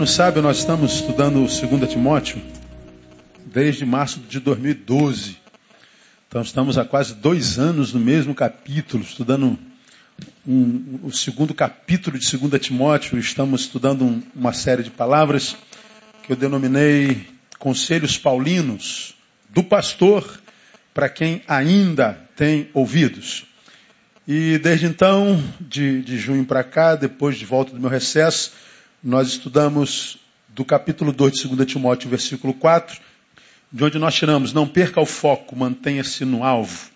Não sabe, nós estamos estudando 2 Timóteo desde março de 2012. Então estamos há quase dois anos no mesmo capítulo, estudando um, o segundo capítulo de 2 Timóteo. Estamos estudando um, uma série de palavras que eu denominei Conselhos Paulinos do Pastor para quem ainda tem ouvidos. E desde então, de, de junho para cá, depois de volta do meu recesso, nós estudamos do capítulo 2 de 2 Timóteo, versículo 4, de onde nós tiramos, não perca o foco, mantenha-se no alvo.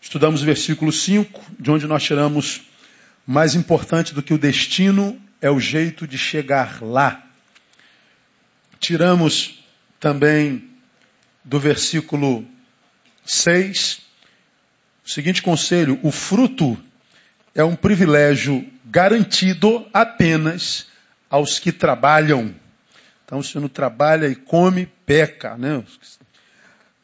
Estudamos o versículo 5, de onde nós tiramos, mais importante do que o destino é o jeito de chegar lá. Tiramos também do versículo 6, o seguinte conselho: o fruto é um privilégio garantido apenas aos que trabalham. Então, se não trabalha e come, peca, né?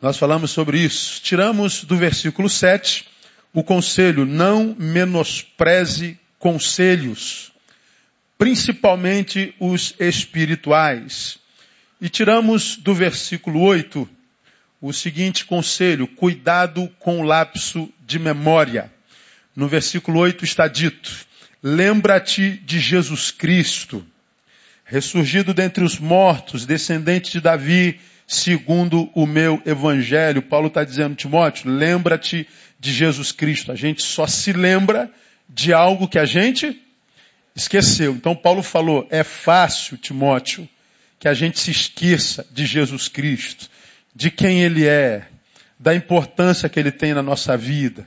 Nós falamos sobre isso. Tiramos do versículo 7 o conselho: não menospreze conselhos, principalmente os espirituais. E tiramos do versículo 8 o seguinte conselho: cuidado com o lapso de memória. No versículo 8 está dito: Lembra-te de Jesus Cristo, ressurgido dentre os mortos, descendente de Davi, segundo o meu evangelho. Paulo está dizendo, Timóteo, lembra-te de Jesus Cristo. A gente só se lembra de algo que a gente esqueceu. Então Paulo falou, é fácil, Timóteo, que a gente se esqueça de Jesus Cristo de quem Ele é, da importância que Ele tem na nossa vida,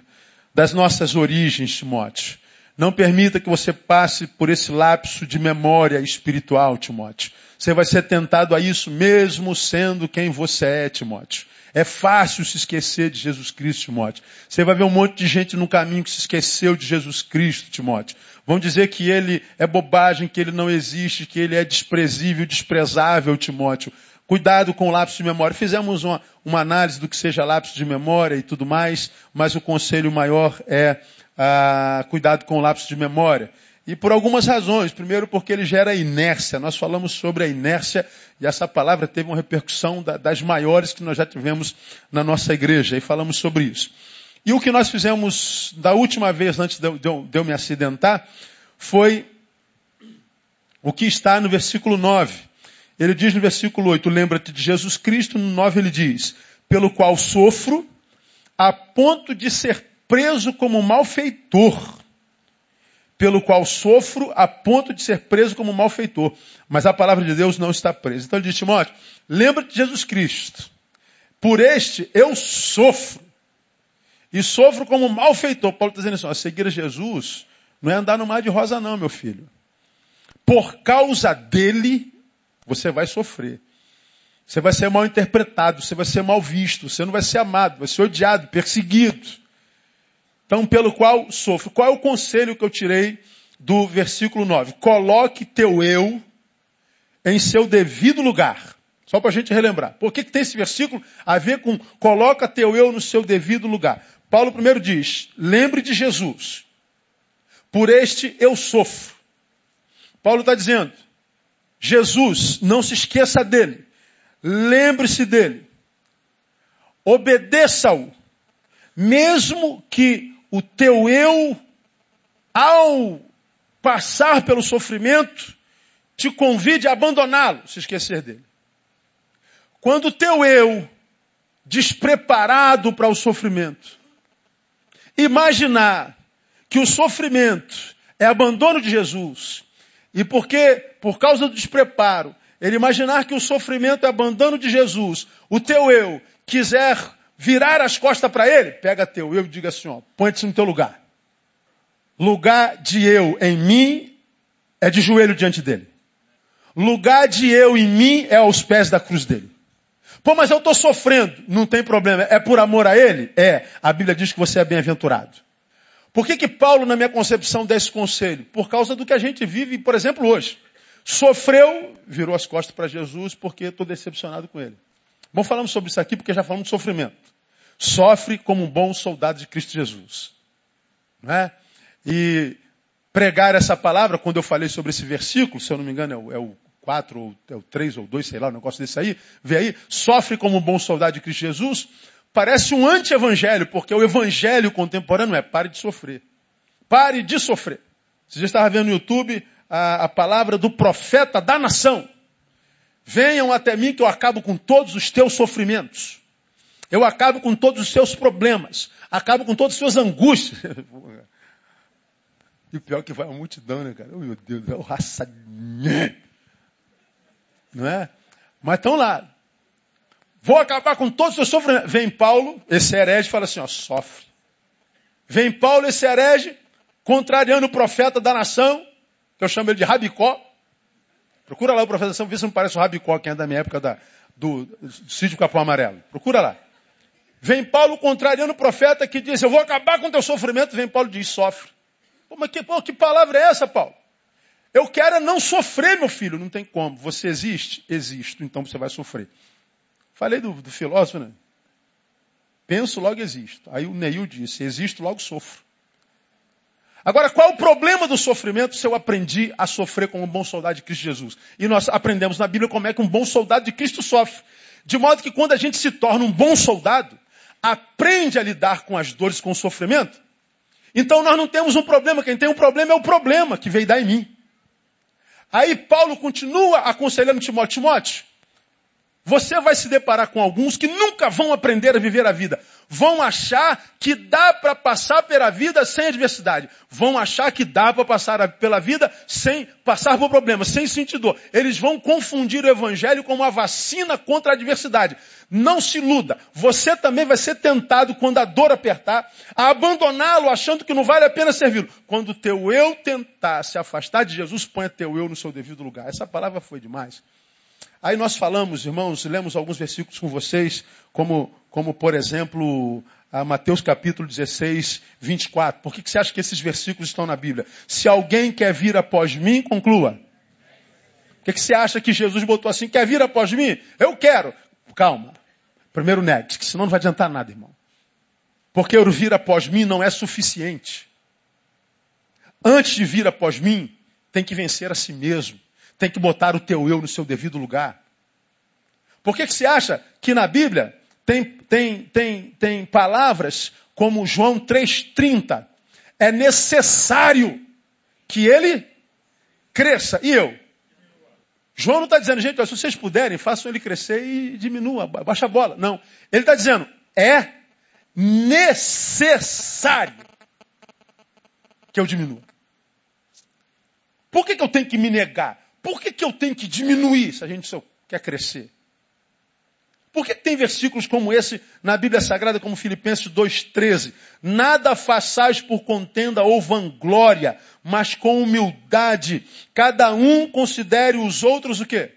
das nossas origens, Timóteo. Não permita que você passe por esse lapso de memória espiritual, Timóteo. Você vai ser tentado a isso mesmo sendo quem você é, Timóteo. É fácil se esquecer de Jesus Cristo, Timóteo. Você vai ver um monte de gente no caminho que se esqueceu de Jesus Cristo, Timóteo. Vão dizer que ele é bobagem, que ele não existe, que ele é desprezível, desprezável, Timóteo. Cuidado com o lápis de memória. Fizemos uma, uma, análise do que seja lápis de memória e tudo mais, mas o conselho maior é ah, cuidado com o lápis de memória. E por algumas razões. Primeiro, porque ele gera inércia. Nós falamos sobre a inércia e essa palavra teve uma repercussão da, das maiores que nós já tivemos na nossa igreja. E falamos sobre isso. E o que nós fizemos da última vez, antes de eu, de eu me acidentar, foi o que está no versículo 9 ele diz no versículo 8, lembra-te de Jesus Cristo, no 9 ele diz, pelo qual sofro, a ponto de ser preso como malfeitor. Pelo qual sofro, a ponto de ser preso como malfeitor. Mas a palavra de Deus não está presa. Então ele diz, Timóteo, lembra-te de Jesus Cristo. Por este eu sofro. E sofro como malfeitor. Paulo está dizendo assim, ó, seguir a Jesus não é andar no mar de rosa não, meu filho. Por causa dele, você vai sofrer. Você vai ser mal interpretado, você vai ser mal visto, você não vai ser amado, vai ser odiado, perseguido. Então, pelo qual sofro. Qual é o conselho que eu tirei do versículo 9? Coloque teu eu em seu devido lugar. Só para a gente relembrar. Por que, que tem esse versículo a ver com coloca teu eu no seu devido lugar? Paulo primeiro diz, lembre de Jesus. Por este eu sofro. Paulo está dizendo, Jesus, não se esqueça dele. Lembre-se dele. Obedeça-o. Mesmo que o teu eu, ao passar pelo sofrimento, te convide a abandoná-lo, se esquecer dele. Quando o teu eu, despreparado para o sofrimento, imaginar que o sofrimento é abandono de Jesus, e porque, por causa do despreparo, ele imaginar que o sofrimento é abandono de Jesus, o teu eu quiser virar as costas para ele, pega teu eu e diga assim, ó, põe-te no teu lugar. Lugar de eu em mim é de joelho diante dele. Lugar de eu em mim é aos pés da cruz dele. Pô, mas eu estou sofrendo. Não tem problema. É por amor a ele? É. A Bíblia diz que você é bem-aventurado. Por que, que Paulo, na minha concepção, dá esse conselho? Por causa do que a gente vive, por exemplo, hoje. Sofreu, virou as costas para Jesus porque estou decepcionado com ele. Bom, falamos sobre isso aqui porque já falamos de sofrimento. Sofre como um bom soldado de Cristo Jesus. Não é? E pregar essa palavra, quando eu falei sobre esse versículo, se eu não me engano é o, é o 4 ou é o 3 ou 2, sei lá, um negócio desse aí, vê aí, sofre como um bom soldado de Cristo Jesus, parece um anti-evangelho, porque o evangelho contemporâneo é pare de sofrer. Pare de sofrer. Você já estava vendo no YouTube a, a palavra do profeta da nação. Venham até mim que eu acabo com todos os teus sofrimentos. Eu acabo com todos os seus problemas. Acabo com todas as suas angústias. E o pior é que vai a multidão, né, cara? Oh, meu Deus, é o raça. Não é? Mas estão lá. Vou acabar com todos os seus sofrimentos. Vem Paulo, esse herege, fala assim, ó, sofre. Vem Paulo, esse herege, contrariando o profeta da nação, que eu chamo ele de Rabicó. Procura lá o profeta da nação, vê se não parece o Rabicó, que é da minha época da, do, do sítio Capão Amarelo. Procura lá. Vem Paulo contrariando o profeta que diz, eu vou acabar com teu sofrimento. Vem Paulo diz, sofre. Pô, mas que, pô, que palavra é essa, Paulo? Eu quero é não sofrer, meu filho. Não tem como. Você existe? Existo. Então você vai sofrer. Falei do, do filósofo, né? Penso, logo existo. Aí o Neil disse, existo, logo sofro. Agora, qual o problema do sofrimento se eu aprendi a sofrer como um bom soldado de Cristo Jesus? E nós aprendemos na Bíblia como é que um bom soldado de Cristo sofre. De modo que quando a gente se torna um bom soldado, aprende a lidar com as dores, com o sofrimento, então nós não temos um problema. Quem tem um problema é o problema que veio dar em mim. Aí Paulo continua aconselhando Timóteo, Timóteo, você vai se deparar com alguns que nunca vão aprender a viver a vida. Vão achar que dá para passar pela vida sem adversidade. Vão achar que dá para passar pela vida sem passar por problemas, sem sentir dor. Eles vão confundir o evangelho com uma vacina contra a adversidade. Não se iluda. Você também vai ser tentado quando a dor apertar, a abandoná-lo achando que não vale a pena servi-lo. Quando teu eu tentar se afastar de Jesus, ponha teu eu no seu devido lugar. Essa palavra foi demais. Aí nós falamos, irmãos, lemos alguns versículos com vocês, como, como por exemplo, Mateus capítulo 16, 24. Por que, que você acha que esses versículos estão na Bíblia? Se alguém quer vir após mim, conclua. Por que, que você acha que Jesus botou assim? Quer vir após mim? Eu quero. Calma. Primeiro negue, que senão não vai adiantar nada, irmão. Porque eu vir após mim não é suficiente. Antes de vir após mim, tem que vencer a si mesmo. Tem que botar o teu eu no seu devido lugar. Por que, que você acha que na Bíblia tem, tem, tem, tem palavras como João 3,30? É necessário que ele cresça. E eu? João não está dizendo, gente, se vocês puderem, façam ele crescer e diminua, baixa a bola. Não. Ele está dizendo, é necessário que eu diminua. Por que, que eu tenho que me negar? Por que, que eu tenho que diminuir se a gente só quer crescer? Por que tem versículos como esse na Bíblia Sagrada, como Filipenses 2,13? Nada façais por contenda ou vanglória, mas com humildade. Cada um considere os outros o quê?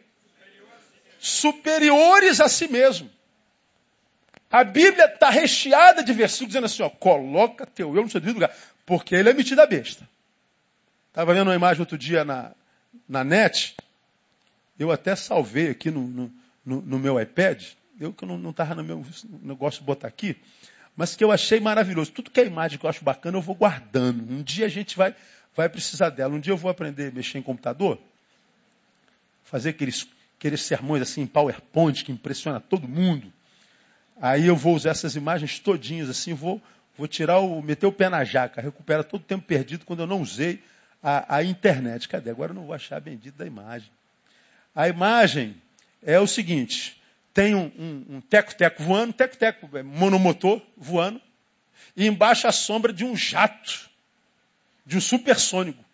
Superiores a si mesmo. A Bíblia está recheada de versículos dizendo assim, ó, coloca teu eu no seu devido lugar, porque ele é metido a besta. Estava vendo uma imagem outro dia na, na net, eu até salvei aqui no, no, no, no meu iPad, eu que não estava no meu negócio de botar aqui, mas que eu achei maravilhoso. Tudo que é imagem que eu acho bacana, eu vou guardando. Um dia a gente vai, vai precisar dela. Um dia eu vou aprender a mexer em computador, fazer aqueles, aqueles sermões assim em PowerPoint que impressiona todo mundo. Aí eu vou usar essas imagens todinhas assim, vou, vou tirar o, meter o pé na jaca, recupera todo o tempo perdido quando eu não usei a, a internet. Cadê? Agora eu não vou achar a bendita da imagem. A imagem é o seguinte: tem um teco-teco um, um voando, teco-teco é monomotor voando, e embaixo a sombra de um jato, de um supersônico.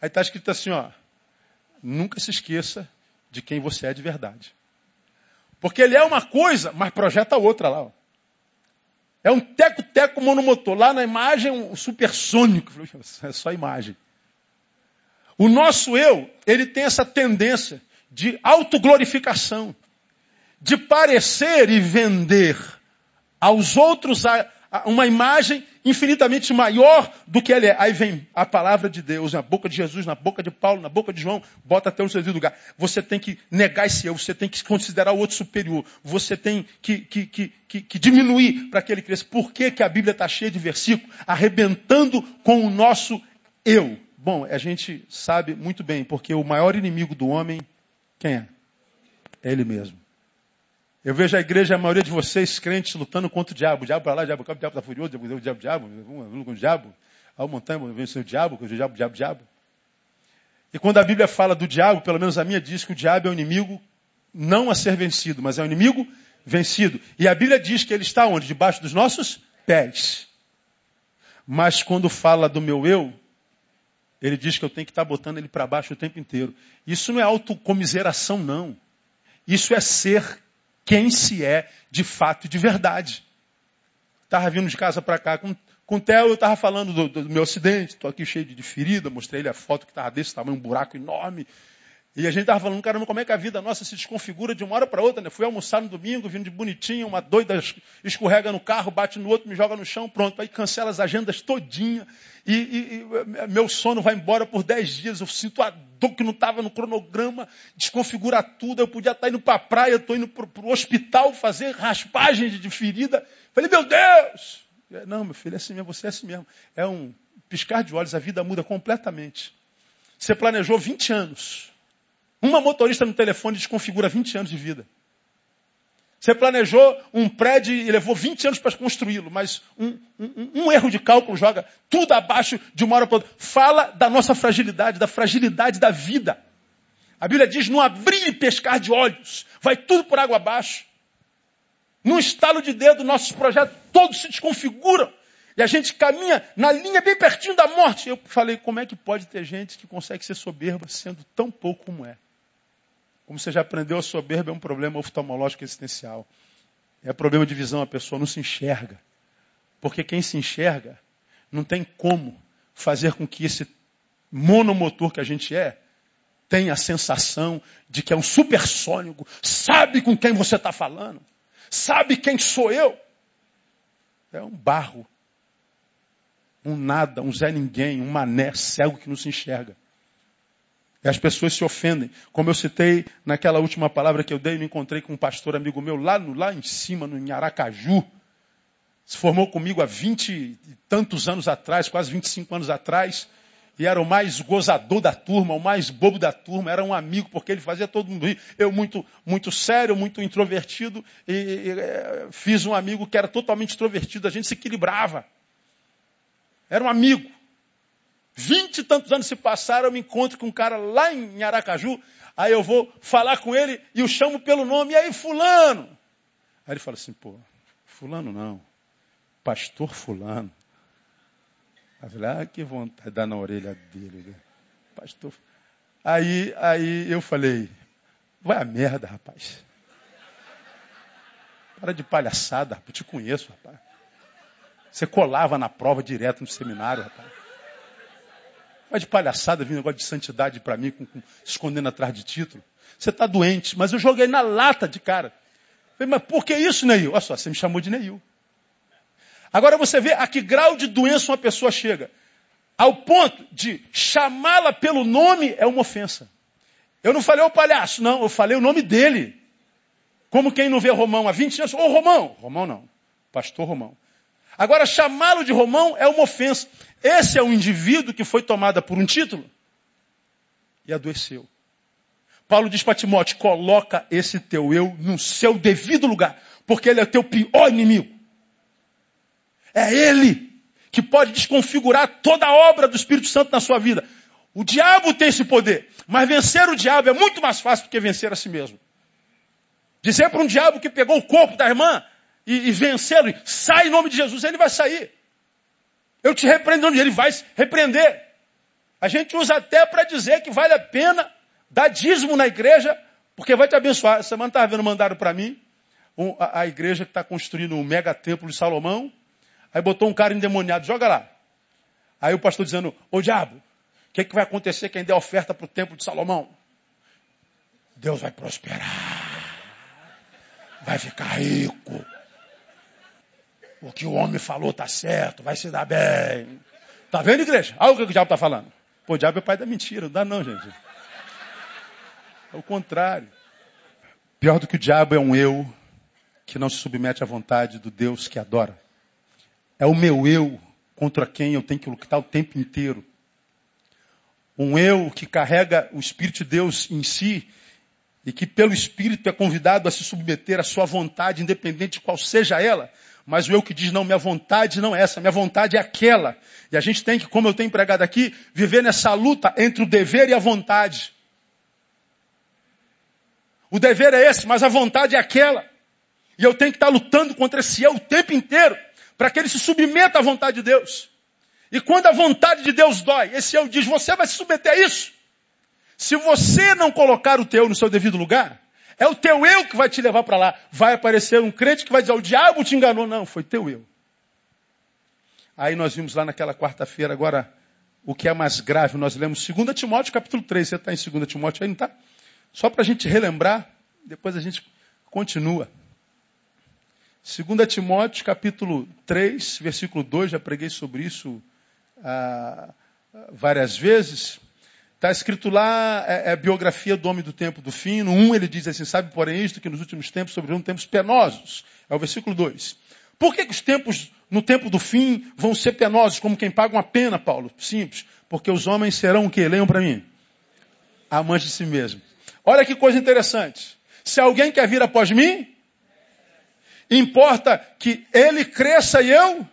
Aí está escrito assim, ó, nunca se esqueça de quem você é de verdade. Porque ele é uma coisa, mas projeta outra lá. Ó. É um teco-teco monomotor. Lá na imagem, um supersônico. É só imagem. O nosso eu, ele tem essa tendência de autoglorificação, de parecer e vender aos outros a, a uma imagem infinitamente maior do que ele é. Aí vem a palavra de Deus na boca de Jesus, na boca de Paulo, na boca de João, bota até o seu lugar. Você tem que negar esse eu, você tem que considerar o outro superior, você tem que, que, que, que, que diminuir para que ele cresça. Por que, que a Bíblia está cheia de versículos arrebentando com o nosso eu? Bom, a gente sabe muito bem, porque o maior inimigo do homem, quem é? É ele mesmo. Eu vejo a igreja, a maioria de vocês, crentes, lutando contra o diabo. O diabo para lá, o diabo cá, o diabo está furioso, o diabo, o diabo, o diabo, com o diabo. A montanha venceu o diabo, o diabo, o diabo, o diabo. E quando a Bíblia fala do diabo, pelo menos a minha diz que o diabo é o inimigo não a ser vencido, mas é o inimigo vencido. E a Bíblia diz que ele está onde? Debaixo dos nossos pés. Mas quando fala do meu eu, ele diz que eu tenho que estar botando ele para baixo o tempo inteiro. Isso não é autocomiseração, não. Isso é ser quem se é de fato e de verdade. Estava vindo de casa para cá com, com o Theo, eu estava falando do, do, meu acidente, estou aqui cheio de, ferida, mostrei ele a foto que estava desse tamanho, um buraco enorme. E a gente estava falando, caramba, como é que a vida nossa se desconfigura de uma hora para outra, né? Fui almoçar no domingo, vindo de bonitinho, uma doida escorrega no carro, bate no outro, me joga no chão, pronto. Aí cancela as agendas todinha. E, e, e meu sono vai embora por dez dias. Eu sinto a dor que não estava no cronograma, desconfigura tudo. Eu podia estar indo para a praia, estou indo para o hospital fazer raspagem de ferida. Falei, meu Deus! Não, meu filho, é assim mesmo, você é assim mesmo. É um piscar de olhos, a vida muda completamente. Você planejou 20 anos uma motorista no telefone desconfigura 20 anos de vida. Você planejou um prédio e levou 20 anos para construí-lo, mas um, um, um, erro de cálculo joga tudo abaixo de uma hora para outra. Fala da nossa fragilidade, da fragilidade da vida. A Bíblia diz: não abrir e pescar de olhos, vai tudo por água abaixo. Num estalo de dedo, nossos projetos todos se desconfiguram. E a gente caminha na linha bem pertinho da morte. Eu falei: como é que pode ter gente que consegue ser soberba sendo tão pouco como é? Como você já aprendeu, a soberba é um problema oftalmológico existencial. É problema de visão, a pessoa não se enxerga. Porque quem se enxerga não tem como fazer com que esse monomotor que a gente é tenha a sensação de que é um supersônico, sabe com quem você está falando, sabe quem sou eu. É um barro, um nada, um Zé Ninguém, um mané cego que não se enxerga. E as pessoas se ofendem. Como eu citei naquela última palavra que eu dei, eu me encontrei com um pastor amigo meu lá, no, lá em cima, no Aracaju. Se formou comigo há vinte e tantos anos atrás, quase 25 anos atrás. E era o mais gozador da turma, o mais bobo da turma, era um amigo, porque ele fazia todo mundo rir. Eu muito, muito sério, muito introvertido, e, e é, fiz um amigo que era totalmente extrovertido, a gente se equilibrava. Era um amigo. Vinte e tantos anos se passaram, eu me encontro com um cara lá em Aracaju, aí eu vou falar com ele e o chamo pelo nome, e aí fulano? Aí ele fala assim, pô, fulano não, pastor fulano. Aí eu falei, ah, que vontade de dar na orelha dele, né? pastor. Aí, aí eu falei, vai a merda, rapaz. Para de palhaçada, rapaz, eu te conheço, rapaz. Você colava na prova direto no seminário, rapaz. Vai de palhaçada vir negócio de santidade para mim, com, com, escondendo atrás de título. Você está doente, mas eu joguei na lata de cara. Falei, mas por que isso, Neil? Olha só, você me chamou de Neil. Agora você vê a que grau de doença uma pessoa chega. Ao ponto de chamá-la pelo nome é uma ofensa. Eu não falei o palhaço, não, eu falei o nome dele. Como quem não vê Romão há 20 anos, ô Romão. Romão não, pastor Romão. Agora, chamá-lo de Romão é uma ofensa. Esse é um indivíduo que foi tomado por um título e adoeceu. Paulo diz para Timóteo: coloca esse teu eu no seu devido lugar, porque ele é o teu pior inimigo. É ele que pode desconfigurar toda a obra do Espírito Santo na sua vida. O diabo tem esse poder, mas vencer o diabo é muito mais fácil do que vencer a si mesmo. Dizer para um diabo que pegou o corpo da irmã, e, e vencê-lo, sai em nome de Jesus, ele vai sair. Eu te repreendo, ele vai repreender. A gente usa até para dizer que vale a pena dar dízimo na igreja, porque vai te abençoar. Essa semana estava vendo, mandaram para mim, um, a, a, igreja que está construindo um mega templo de Salomão, aí botou um cara endemoniado, joga lá. Aí o pastor dizendo, ô diabo, o que, que vai acontecer quem der oferta para o templo de Salomão? Deus vai prosperar, vai ficar rico. O que o homem falou está certo, vai se dar bem. Tá vendo, igreja? Olha o que o diabo está falando. Pô, o diabo é pai da mentira, não dá não, gente. É o contrário. Pior do que o diabo é um eu que não se submete à vontade do Deus que adora. É o meu eu contra quem eu tenho que lutar o tempo inteiro. um eu que carrega o Espírito de Deus em si e que pelo Espírito é convidado a se submeter à sua vontade, independente de qual seja ela, mas o eu que diz, não, minha vontade não é essa, minha vontade é aquela. E a gente tem que, como eu tenho pregado aqui, viver nessa luta entre o dever e a vontade. O dever é esse, mas a vontade é aquela. E eu tenho que estar lutando contra esse eu o tempo inteiro, para que ele se submeta à vontade de Deus. E quando a vontade de Deus dói, esse eu diz, você vai se submeter a isso. Se você não colocar o teu no seu devido lugar, é o teu eu que vai te levar para lá. Vai aparecer um crente que vai dizer, o diabo te enganou. Não, foi teu eu. Aí nós vimos lá naquela quarta-feira, agora, o que é mais grave, nós lemos 2 Timóteo capítulo 3. Você está em 2 Timóteo aí, não está? Só para a gente relembrar, depois a gente continua. 2 Timóteo capítulo 3, versículo 2, já preguei sobre isso ah, várias vezes. Está escrito lá, é, é, biografia do homem do tempo do fim. No 1 ele diz assim, sabe porém isto, que nos últimos tempos sobrevirão tempos penosos. É o versículo 2. Por que, que os tempos no tempo do fim vão ser penosos, como quem paga uma pena, Paulo? Simples. Porque os homens serão o quê? Leiam para mim. Amantes de si mesmo. Olha que coisa interessante. Se alguém quer vir após mim, importa que ele cresça e eu,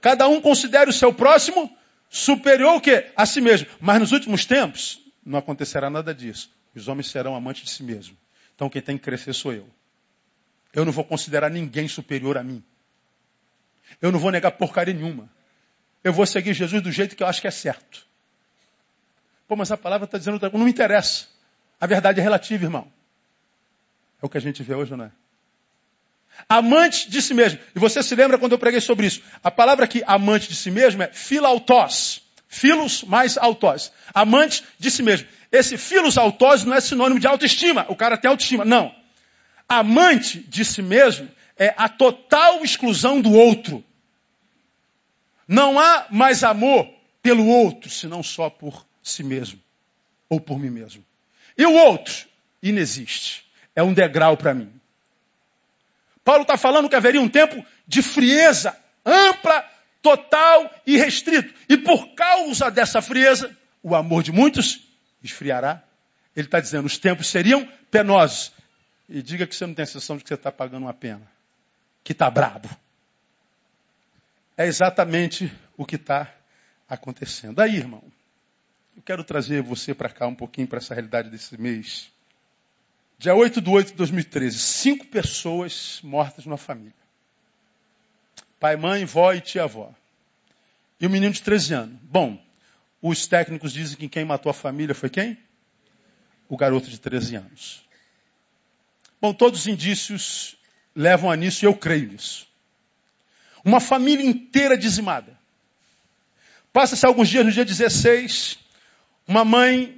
cada um considere o seu próximo superior o quê? A si mesmo. Mas nos últimos tempos, não acontecerá nada disso. Os homens serão amantes de si mesmo. Então quem tem que crescer sou eu. Eu não vou considerar ninguém superior a mim. Eu não vou negar porcaria nenhuma. Eu vou seguir Jesus do jeito que eu acho que é certo. Pô, mas a palavra está dizendo outra coisa. Não me interessa. A verdade é relativa, irmão. É o que a gente vê hoje, não é? Amante de si mesmo. E você se lembra quando eu preguei sobre isso? A palavra aqui, amante de si mesmo, é filautós. Filos mais autós. Amante de si mesmo. Esse filos autós não é sinônimo de autoestima. O cara tem autoestima. Não. Amante de si mesmo é a total exclusão do outro. Não há mais amor pelo outro, senão só por si mesmo. Ou por mim mesmo. E o outro? Inexiste. É um degrau para mim. Paulo está falando que haveria um tempo de frieza ampla, total e restrito. E por causa dessa frieza, o amor de muitos esfriará. Ele está dizendo, os tempos seriam penosos. E diga que você não tem a sensação de que você está pagando uma pena. Que está brabo. É exatamente o que está acontecendo. Aí, irmão, eu quero trazer você para cá um pouquinho para essa realidade desse mês. Dia 8 de 8 de 2013, cinco pessoas mortas numa família. Pai, mãe, vó e tia-avó. E um menino de 13 anos. Bom, os técnicos dizem que quem matou a família foi quem? O garoto de 13 anos. Bom, todos os indícios levam a nisso e eu creio nisso. Uma família inteira dizimada. Passa-se alguns dias, no dia 16, uma mãe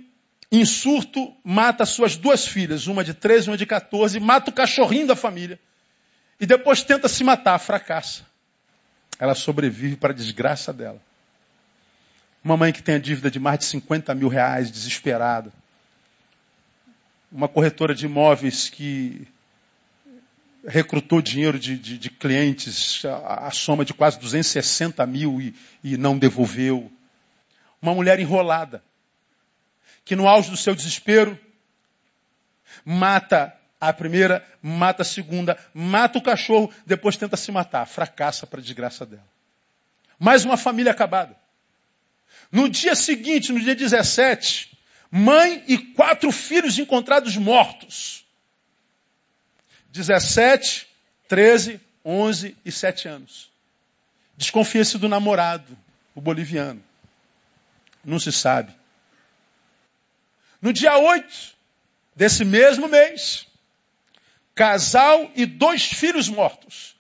em surto, mata suas duas filhas, uma de 13 e uma de 14, mata o cachorrinho da família. E depois tenta se matar, fracassa. Ela sobrevive para a desgraça dela. Uma mãe que tem a dívida de mais de 50 mil reais, desesperada. Uma corretora de imóveis que recrutou dinheiro de, de, de clientes, a, a, soma de quase 260 mil e, e não devolveu. Uma mulher enrolada que no auge do seu desespero mata a primeira, mata a segunda, mata o cachorro, depois tenta se matar, fracassa para a desgraça dela. Mais uma família acabada. No dia seguinte, no dia 17, mãe e quatro filhos encontrados mortos. 17, 13, 11 e 7 anos. Desconfia-se do namorado, o boliviano. Não se sabe. No dia 8 desse mesmo mês, casal e dois filhos mortos.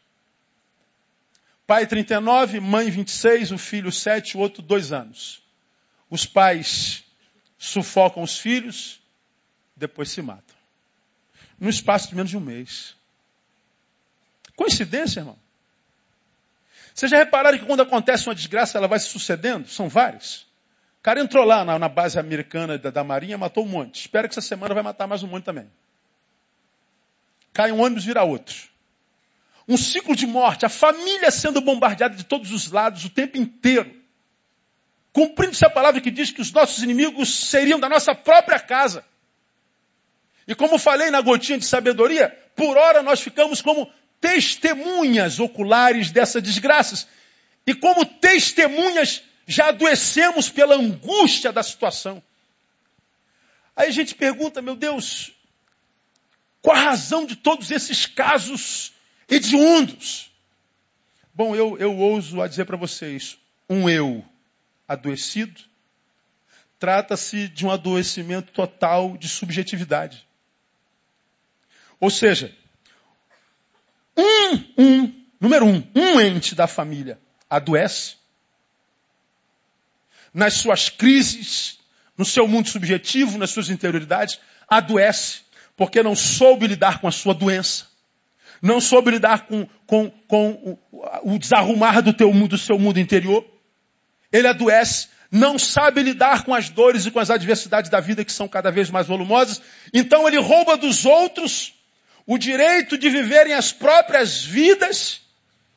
Pai 39, mãe 26, o filho 7, o outro 2 anos. Os pais sufocam os filhos, depois se matam. No espaço de menos de um mês. Coincidência, irmão? Vocês já repararam que quando acontece uma desgraça, ela vai se sucedendo? São várias. O cara entrou lá na, na base americana da, da, Marinha, matou um monte. Espera que essa semana vai matar mais um monte também. Cai um ônibus, vira outro. Um ciclo de morte, a família sendo bombardeada de todos os lados o tempo inteiro. Cumprindo-se a palavra que diz que os nossos inimigos seriam da nossa própria casa. E como falei na gotinha de sabedoria, por hora nós ficamos como testemunhas oculares dessas desgraças. E como testemunhas já adoecemos pela angústia da situação. Aí a gente pergunta, meu Deus, qual a razão de todos esses casos hediondos? Bom, eu, eu ouso a dizer para vocês, um eu adoecido trata-se de um adoecimento total de subjetividade. Ou seja, um, um, número um, um ente da família adoece nas suas crises, no seu mundo subjetivo, nas suas interioridades, adoece, porque não soube lidar com a sua doença. Não soube lidar com, com, com o, o desarrumar do, teu, do seu mundo interior. Ele adoece, não sabe lidar com as dores e com as adversidades da vida que são cada vez mais volumosas. Então ele rouba dos outros o direito de viverem as próprias vidas,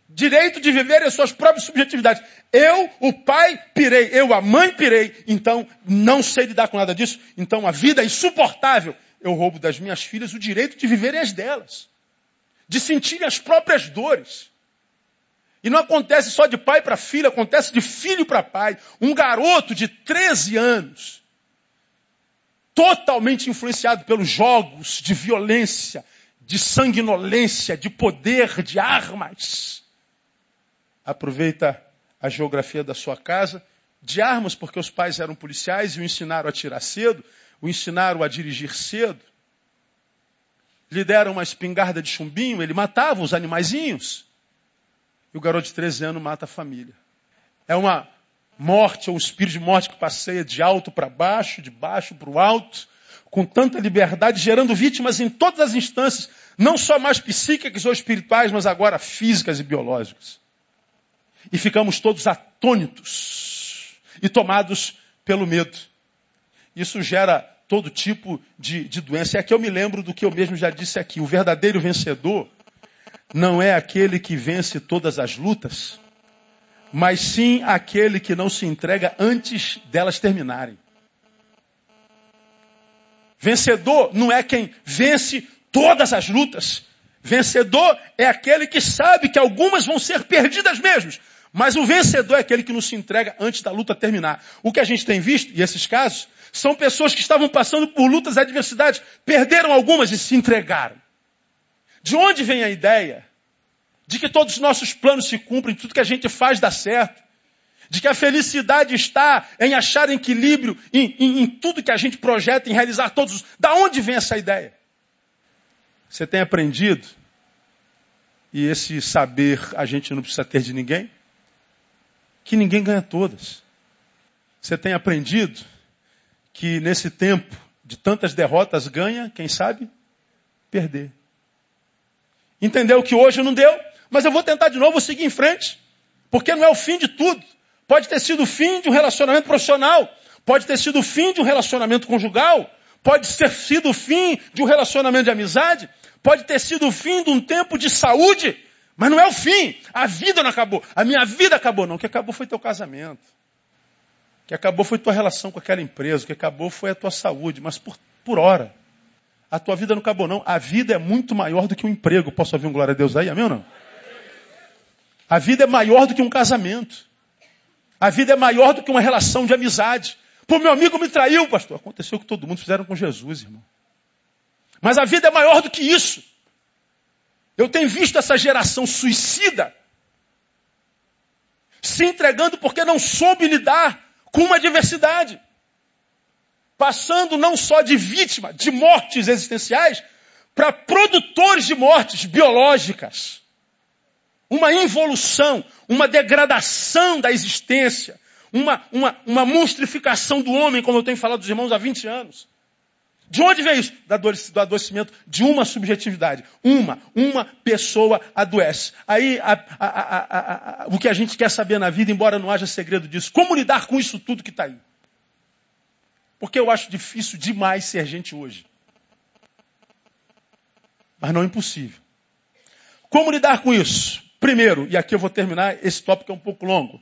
direito de viverem as suas próprias subjetividades. Eu, o pai, pirei. Eu, a mãe, pirei. Então, não sei lidar com nada disso. Então, a vida é insuportável. Eu roubo das minhas filhas o direito de viverem as delas. De sentirem as próprias dores. E não acontece só de pai para filho, acontece de filho para pai. Um garoto de 13 anos, totalmente influenciado pelos jogos de violência, de sanguinolência, de poder, de armas, aproveita a geografia da sua casa, de armas, porque os pais eram policiais e o ensinaram a atirar cedo, o ensinaram a dirigir cedo. Lhe deram uma espingarda de chumbinho, ele matava os animaizinhos. E o garoto de 13 anos mata a família. É uma morte, ou um espírito de morte que passeia de alto para baixo, de baixo para o alto, com tanta liberdade, gerando vítimas em todas as instâncias, não só mais psíquicas ou espirituais, mas agora físicas e biológicas e ficamos todos atônitos e tomados pelo medo. Isso gera todo tipo de, de doença. E aqui eu me lembro do que eu mesmo já disse aqui. O verdadeiro vencedor não é aquele que vence todas as lutas, mas sim aquele que não se entrega antes delas terminarem. Vencedor não é quem vence todas as lutas. Vencedor é aquele que sabe que algumas vão ser perdidas mesmo, mas o vencedor é aquele que não se entrega antes da luta terminar. O que a gente tem visto, e esses casos, são pessoas que estavam passando por lutas e adversidades, perderam algumas e se entregaram. De onde vem a ideia de que todos os nossos planos se cumprem, tudo que a gente faz dá certo? De que a felicidade está em achar equilíbrio em, em, em tudo que a gente projeta, em realizar todos os. Da onde vem essa ideia? Você tem aprendido, e esse saber a gente não precisa ter de ninguém, que ninguém ganha todas. Você tem aprendido que nesse tempo de tantas derrotas ganha, quem sabe, perder. Entendeu que hoje não deu, mas eu vou tentar de novo, vou seguir em frente. Porque não é o fim de tudo. Pode ter sido o fim de um relacionamento profissional, pode ter sido o fim de um relacionamento conjugal, pode ter sido o fim de um relacionamento de amizade, pode ter sido o fim de um tempo de saúde, mas não é o fim. A vida não acabou. A minha vida acabou, não. O que acabou foi teu casamento. O que acabou foi tua relação com aquela empresa. O que acabou foi a tua saúde, mas por, por hora. A tua vida não acabou, não. A vida é muito maior do que um emprego. Posso ouvir um glória a Deus aí? Amém ou não? A vida é maior do que um casamento. A vida é maior do que uma relação de amizade. Pô, meu amigo me traiu, pastor. Aconteceu o que todo mundo fizeram com Jesus, irmão. Mas a vida é maior do que isso. Eu tenho visto essa geração suicida se entregando porque não soube lidar com uma adversidade. Passando não só de vítima de mortes existenciais para produtores de mortes biológicas. Uma involução, uma degradação da existência, uma, uma, uma monstrificação do homem, como eu tenho falado dos irmãos há 20 anos. De onde vem isso? Do adoecimento de uma subjetividade. Uma, uma pessoa adoece. Aí a, a, a, o que a gente quer saber na vida, embora não haja segredo disso, como lidar com isso tudo que está aí? Porque eu acho difícil demais ser gente hoje. Mas não é impossível. Como lidar com isso? Primeiro, e aqui eu vou terminar, esse tópico é um pouco longo.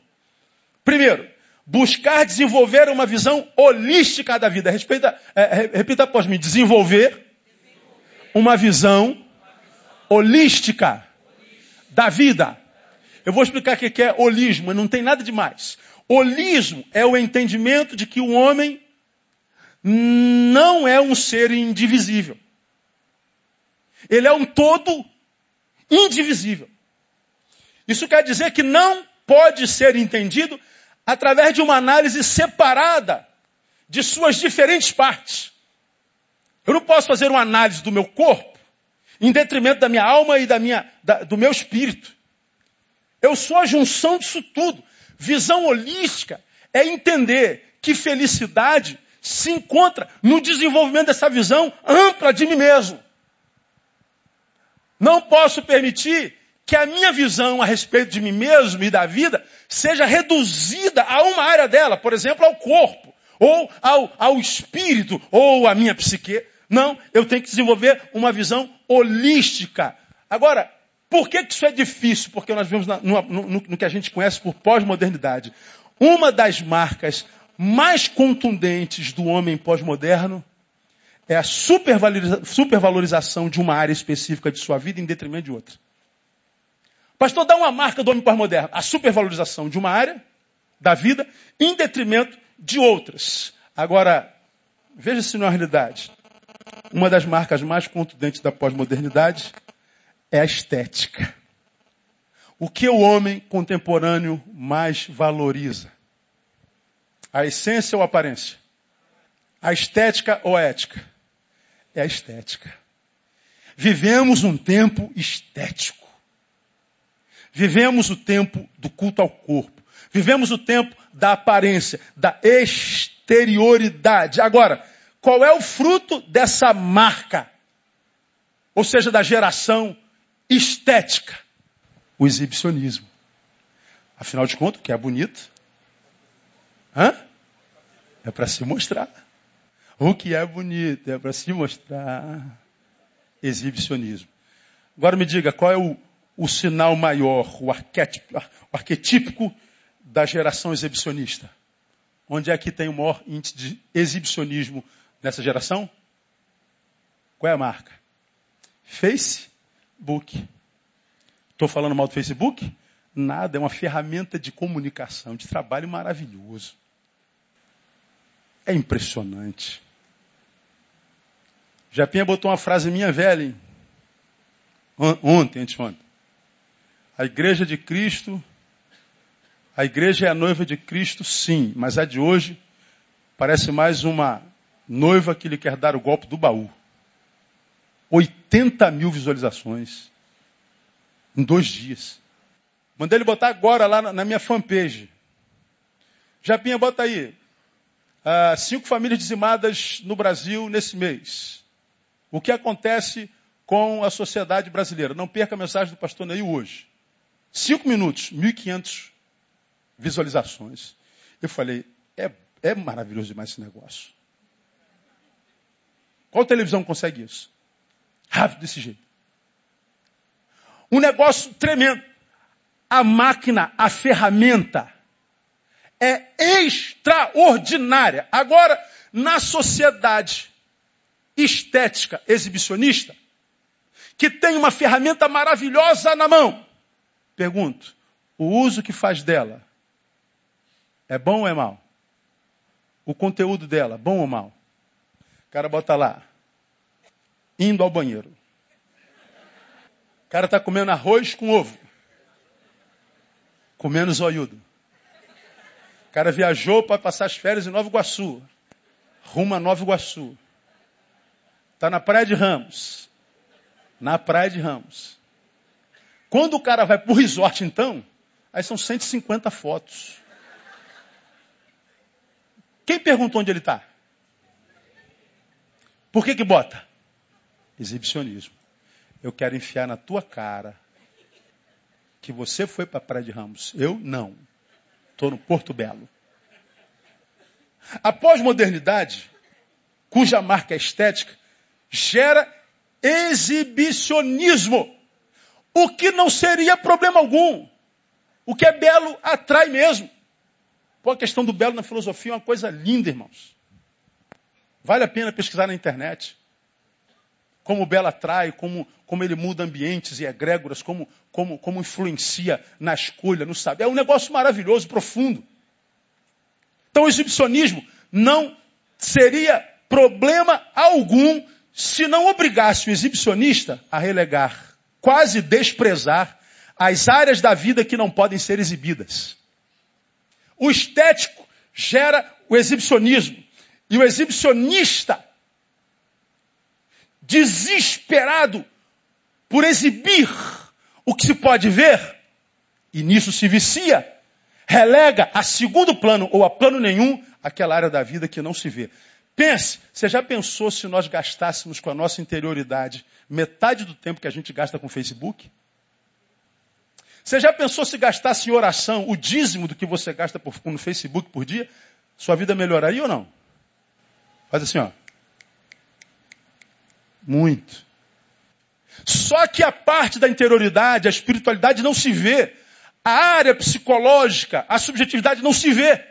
Primeiro, buscar desenvolver uma visão holística da vida. Repita, é, repita após mim: desenvolver uma visão holística da vida. Eu vou explicar o que é holismo, não tem nada de mais. Holismo é o entendimento de que o homem não é um ser indivisível. Ele é um todo indivisível. Isso quer dizer que não pode ser entendido através de uma análise separada de suas diferentes partes. Eu não posso fazer uma análise do meu corpo em detrimento da minha alma e da minha, da, do meu espírito. Eu sou a junção disso tudo. Visão holística é entender que felicidade se encontra no desenvolvimento dessa visão ampla de mim mesmo. Não posso permitir que a minha visão a respeito de mim mesmo e da vida seja reduzida a uma área dela, por exemplo, ao corpo, ou ao, ao espírito, ou à minha psique. Não, eu tenho que desenvolver uma visão holística. Agora, por que, que isso é difícil? Porque nós vemos no, no, no que a gente conhece por pós-modernidade. Uma das marcas mais contundentes do homem pós-moderno é a supervalorização de uma área específica de sua vida em detrimento de outra. Pastor, dá uma marca do homem pós-moderno. A supervalorização de uma área da vida em detrimento de outras. Agora, veja se não é realidade. Uma das marcas mais contundentes da pós-modernidade é a estética. O que o homem contemporâneo mais valoriza? A essência ou a aparência? A estética ou a ética? É a estética. Vivemos um tempo estético. Vivemos o tempo do culto ao corpo. Vivemos o tempo da aparência, da exterioridade. Agora, qual é o fruto dessa marca? Ou seja, da geração estética? O exibicionismo. Afinal de contas, o que é bonito? Hã? É para se mostrar. O que é bonito é para se mostrar. Exibicionismo. Agora me diga, qual é o o sinal maior, o, arquétipo, o arquetípico da geração exibicionista? Onde é que tem o maior índice de exibicionismo nessa geração? Qual é a marca? Facebook. Estou falando mal do Facebook? Nada, é uma ferramenta de comunicação, de trabalho maravilhoso. É impressionante. Japinha botou uma frase minha velha, hein? Ontem, anteontem. A igreja de Cristo, a igreja é a noiva de Cristo, sim, mas a de hoje parece mais uma noiva que lhe quer dar o golpe do baú. 80 mil visualizações em dois dias. Mandei ele botar agora lá na, minha fanpage. Japinha, bota aí. Ah, cinco famílias dizimadas no Brasil nesse mês. O que acontece com a sociedade brasileira? Não perca a mensagem do pastor Neil hoje. Cinco minutos, 1.500 visualizações. Eu falei, é, é maravilhoso demais esse negócio. Qual televisão consegue isso? Rápido desse jeito. Um negócio tremendo. A máquina, a ferramenta é extraordinária. Agora, na sociedade estética exibicionista, que tem uma ferramenta maravilhosa na mão, Pergunto, o uso que faz dela é bom ou é mal? O conteúdo dela, bom ou mal? O cara bota lá, indo ao banheiro. O cara está comendo arroz com ovo. Comendo zoiudo. O cara viajou para passar as férias em Nova Iguaçu. Rumo a Nova Iguaçu. Está na Praia de Ramos. Na Praia de Ramos. Quando o cara vai para o resort, então, aí são 150 fotos. Quem perguntou onde ele está? Por que que bota? Exibicionismo. Eu quero enfiar na tua cara que você foi para a Praia de Ramos. Eu não. Estou no Porto Belo. A pós-modernidade, cuja marca é estética, gera exibicionismo. O que não seria problema algum. O que é belo atrai mesmo. Pô, a questão do belo na filosofia é uma coisa linda, irmãos. Vale a pena pesquisar na internet. Como o belo atrai, como, como ele muda ambientes e egrégoras, como, como, como influencia na escolha, no saber. É um negócio maravilhoso, profundo. Então o exibicionismo não seria problema algum se não obrigasse o exibicionista a relegar, quase desprezar, as áreas da vida que não podem ser exibidas. O estético gera o exibicionismo. E o exibicionista, desesperado por exibir o que se pode ver, e nisso se vicia, relega a segundo plano ou a plano nenhum aquela área da vida que não se vê. Pense, você já pensou se nós gastássemos com a nossa interioridade metade do tempo que a gente gasta com o Facebook? Você já pensou se gastasse em oração o dízimo do que você gasta por, no Facebook por dia? Sua vida melhoraria ou não? Faz assim, ó. Muito. Só que a parte da interioridade, a espiritualidade não se vê. A área psicológica, a subjetividade não se vê.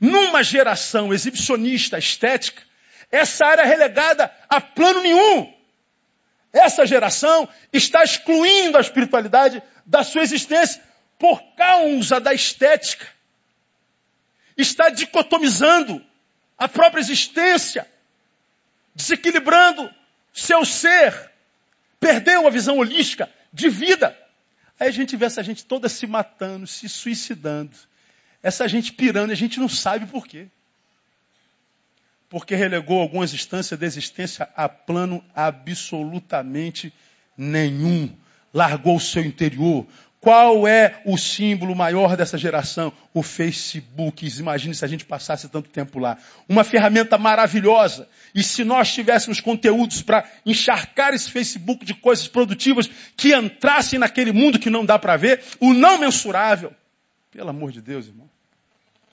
Numa geração exibicionista, estética, essa área é relegada a plano nenhum. Essa geração está excluindo a espiritualidade da sua existência por causa da estética. Está dicotomizando a própria existência, desequilibrando seu ser. Perdeu a visão holística de vida. Aí a gente vê essa gente toda se matando, se suicidando. Essa gente pirando, a gente não sabe por quê. Porque relegou algumas instâncias da existência a plano absolutamente nenhum. Largou o seu interior. Qual é o símbolo maior dessa geração? O Facebook. Imagine se a gente passasse tanto tempo lá. Uma ferramenta maravilhosa. E se nós tivéssemos conteúdos para encharcar esse Facebook de coisas produtivas que entrassem naquele mundo que não dá para ver, o não mensurável. Pelo amor de Deus, irmão.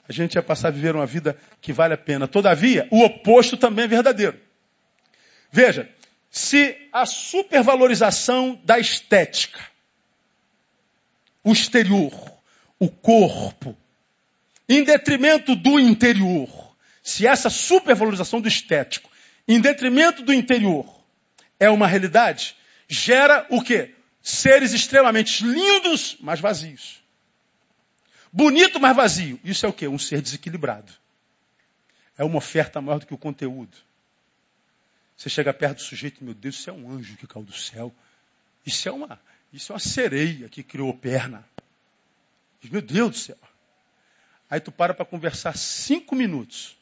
A gente ia passar a viver uma vida que vale a pena. Todavia, o oposto também é verdadeiro. Veja, se a supervalorização da estética, o exterior, o corpo, em detrimento do interior, se essa supervalorização do estético, em detrimento do interior, é uma realidade, gera o quê? Seres extremamente lindos, mas vazios. Bonito, mas vazio. Isso é o quê? Um ser desequilibrado. É uma oferta maior do que o conteúdo. Você chega perto do sujeito, meu Deus, isso é um anjo que caiu do céu. Isso é uma, isso é uma sereia que criou perna. Meu Deus do céu. Aí tu para para conversar cinco minutos.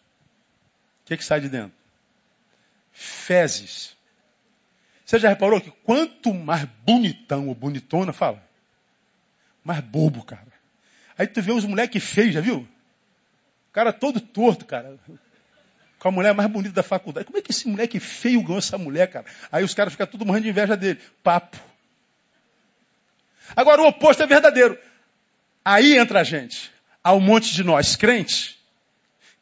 O que, que sai de dentro? Fezes. Você já reparou que quanto mais bonitão ou bonitona, fala, mais bobo, cara. Aí tu vê uns moleques feios, já viu? Cara todo torto, cara. Com a mulher mais bonita da faculdade. Como é que esse moleque feio ganhou essa mulher, cara? Aí os caras ficam tudo morrendo de inveja dele. Papo. Agora o oposto é verdadeiro. Aí entra a gente. Há um monte de nós, crentes,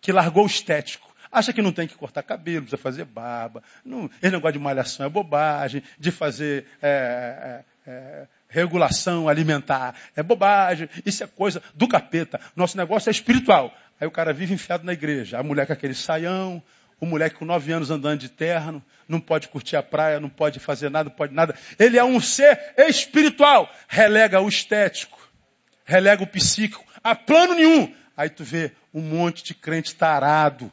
que largou o estético. Acha que não tem que cortar cabelo, precisa fazer barba. Não, esse negócio de malhação é bobagem, de fazer é, é, regulação alimentar é bobagem, isso é coisa do capeta. Nosso negócio é espiritual. Aí o cara vive enfiado na igreja. A mulher com aquele saião, o moleque com nove anos andando de terno, não pode curtir a praia, não pode fazer nada, não pode nada. Ele é um ser espiritual. Relega o estético, relega o psíquico, a plano nenhum. Aí tu vê um monte de crente tarado,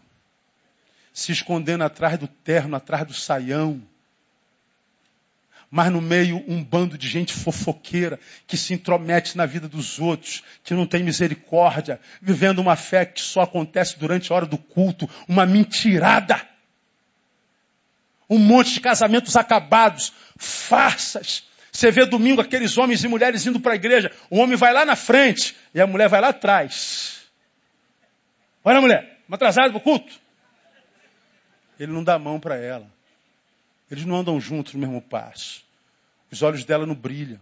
se escondendo atrás do terno, atrás do saião mas no meio um bando de gente fofoqueira que se intromete na vida dos outros, que não tem misericórdia, vivendo uma fé que só acontece durante a hora do culto, uma mentirada. Um monte de casamentos acabados, farsas. Você vê domingo aqueles homens e mulheres indo para a igreja, o homem vai lá na frente e a mulher vai lá atrás. Olha, mulher, uma atrasada para o culto. Ele não dá mão para ela. Eles não andam juntos no mesmo passo. Os olhos dela não brilham.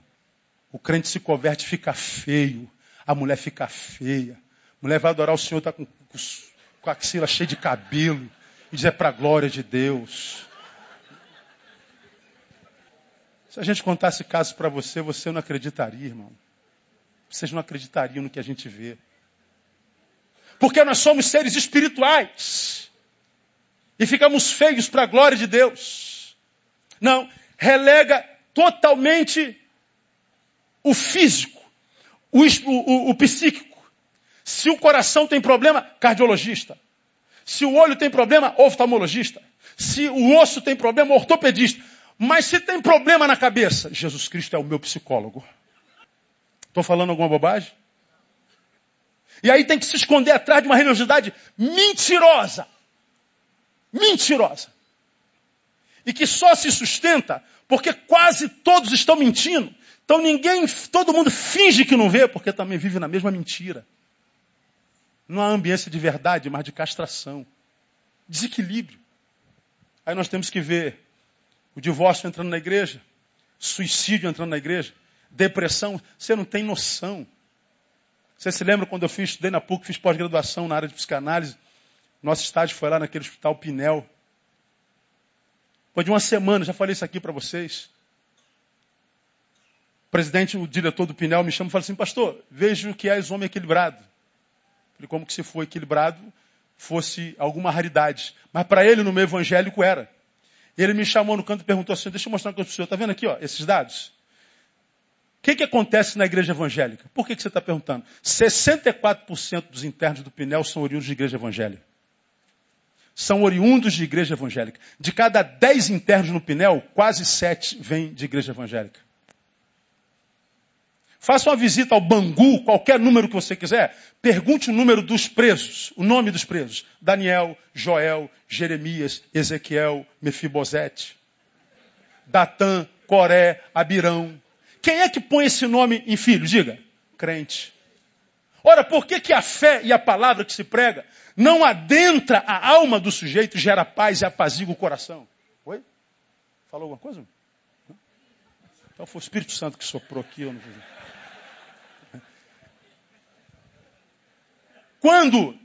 O crente se converte, fica feio. A mulher fica feia. A mulher vai adorar o Senhor, está com, com a axila cheia de cabelo. E diz, é para a glória de Deus. Se a gente contasse casos para você, você não acreditaria, irmão. Vocês não acreditariam no que a gente vê. Porque nós somos seres espirituais. E ficamos feios para a glória de Deus. Não, relega totalmente o físico, o, o, o psíquico. Se o coração tem problema, cardiologista. Se o olho tem problema, oftalmologista. Se o osso tem problema, ortopedista. Mas se tem problema na cabeça, Jesus Cristo é o meu psicólogo. Estou falando alguma bobagem? E aí tem que se esconder atrás de uma religiosidade mentirosa. Mentirosa. E que só se sustenta porque quase todos estão mentindo. Então ninguém, todo mundo finge que não vê, porque também vive na mesma mentira. Não há ambiência de verdade, mas de castração. Desequilíbrio. Aí nós temos que ver o divórcio entrando na igreja, suicídio entrando na igreja, depressão. Você não tem noção. Você se lembra quando eu fiz, estudei na PUC, fiz pós-graduação na área de psicanálise? Nosso estágio foi lá naquele hospital Pinel. Depois de uma semana, já falei isso aqui para vocês. O presidente, o diretor do Pinel me chama e fala assim, pastor, vejo que és homem equilibrado. Falei, como que se for equilibrado fosse alguma raridade. Mas para ele, no meio evangélico, era. Ele me chamou no canto e perguntou assim, deixa eu mostrar uma coisa para o senhor. Está vendo aqui, ó, esses dados? O que, que acontece na igreja evangélica? Por que, que você está perguntando? 64% dos internos do Pinel são oriundos de igreja evangélica. São oriundos de igreja evangélica. De cada 10 internos no Pinel, quase 7 vêm de igreja evangélica. Faça uma visita ao Bangu, qualquer número que você quiser. Pergunte o número dos presos, o nome dos presos. Daniel, Joel, Jeremias, Ezequiel, Mefibosete. Datã, Coré, Abirão. Quem é que põe esse nome em filho? Diga. Crente. Ora, por que, que a fé e a palavra que se prega não adentra a alma do sujeito, gera paz e apazigua o coração? Oi? Falou alguma coisa? Então foi o Espírito Santo que soprou aqui. Eu não Quando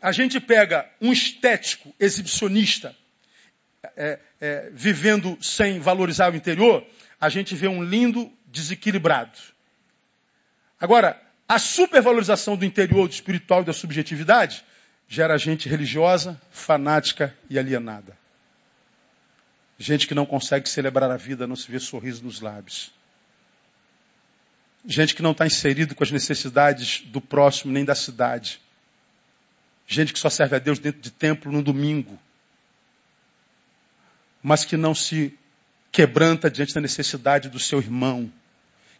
a gente pega um estético exibicionista é, é, vivendo sem valorizar o interior, a gente vê um lindo desequilibrado. Agora, a supervalorização do interior, do espiritual e da subjetividade gera gente religiosa, fanática e alienada. Gente que não consegue celebrar a vida, não se vê sorriso nos lábios. Gente que não está inserido com as necessidades do próximo nem da cidade. Gente que só serve a Deus dentro de templo no domingo. Mas que não se quebranta diante da necessidade do seu irmão.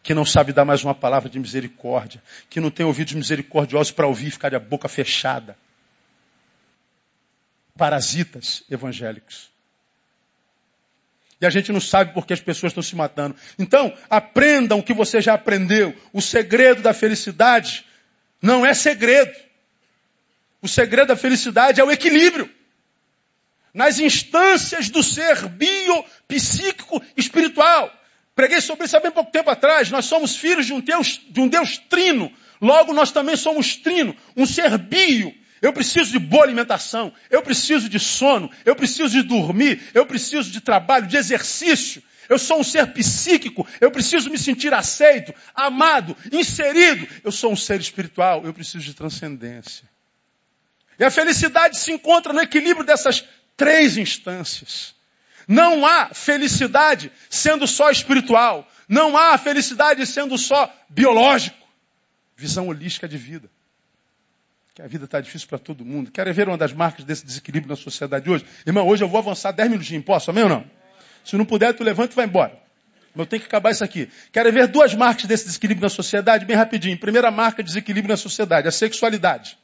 Que não sabe dar mais uma palavra de misericórdia. Que não tem ouvidos misericordiosos para ouvir e ficar de boca fechada. Parasitas evangélicos. E a gente não sabe por que as pessoas estão se matando. Então, aprendam o que você já aprendeu. O segredo da felicidade não é segredo. O segredo da felicidade é o equilíbrio. Nas instâncias do ser bio, psíquico, espiritual. Preguei sobre isso há bem pouco tempo atrás. Nós somos filhos de um Deus, de um Deus trino. Logo, nós também somos trino, um ser bio. Eu preciso de boa alimentação, eu preciso de sono, eu preciso de dormir, eu preciso de trabalho, de exercício. Eu sou um ser psíquico, eu preciso me sentir aceito, amado, inserido. Eu sou um ser espiritual, eu preciso de transcendência. E a felicidade se encontra no equilíbrio dessas três instâncias. Não há felicidade sendo só espiritual. Não há felicidade sendo só biológico. Visão holística de vida. Que a vida está difícil para todo mundo. Querem ver uma das marcas desse desequilíbrio na sociedade hoje? Irmão, hoje eu vou avançar 10 minutinhos. Posso? Amém ou não? Se não puder, tu levanta e vai embora. Mas eu tenho que acabar isso aqui. Querem ver duas marcas desse desequilíbrio na sociedade? Bem rapidinho. Primeira marca de desequilíbrio na sociedade, a sexualidade.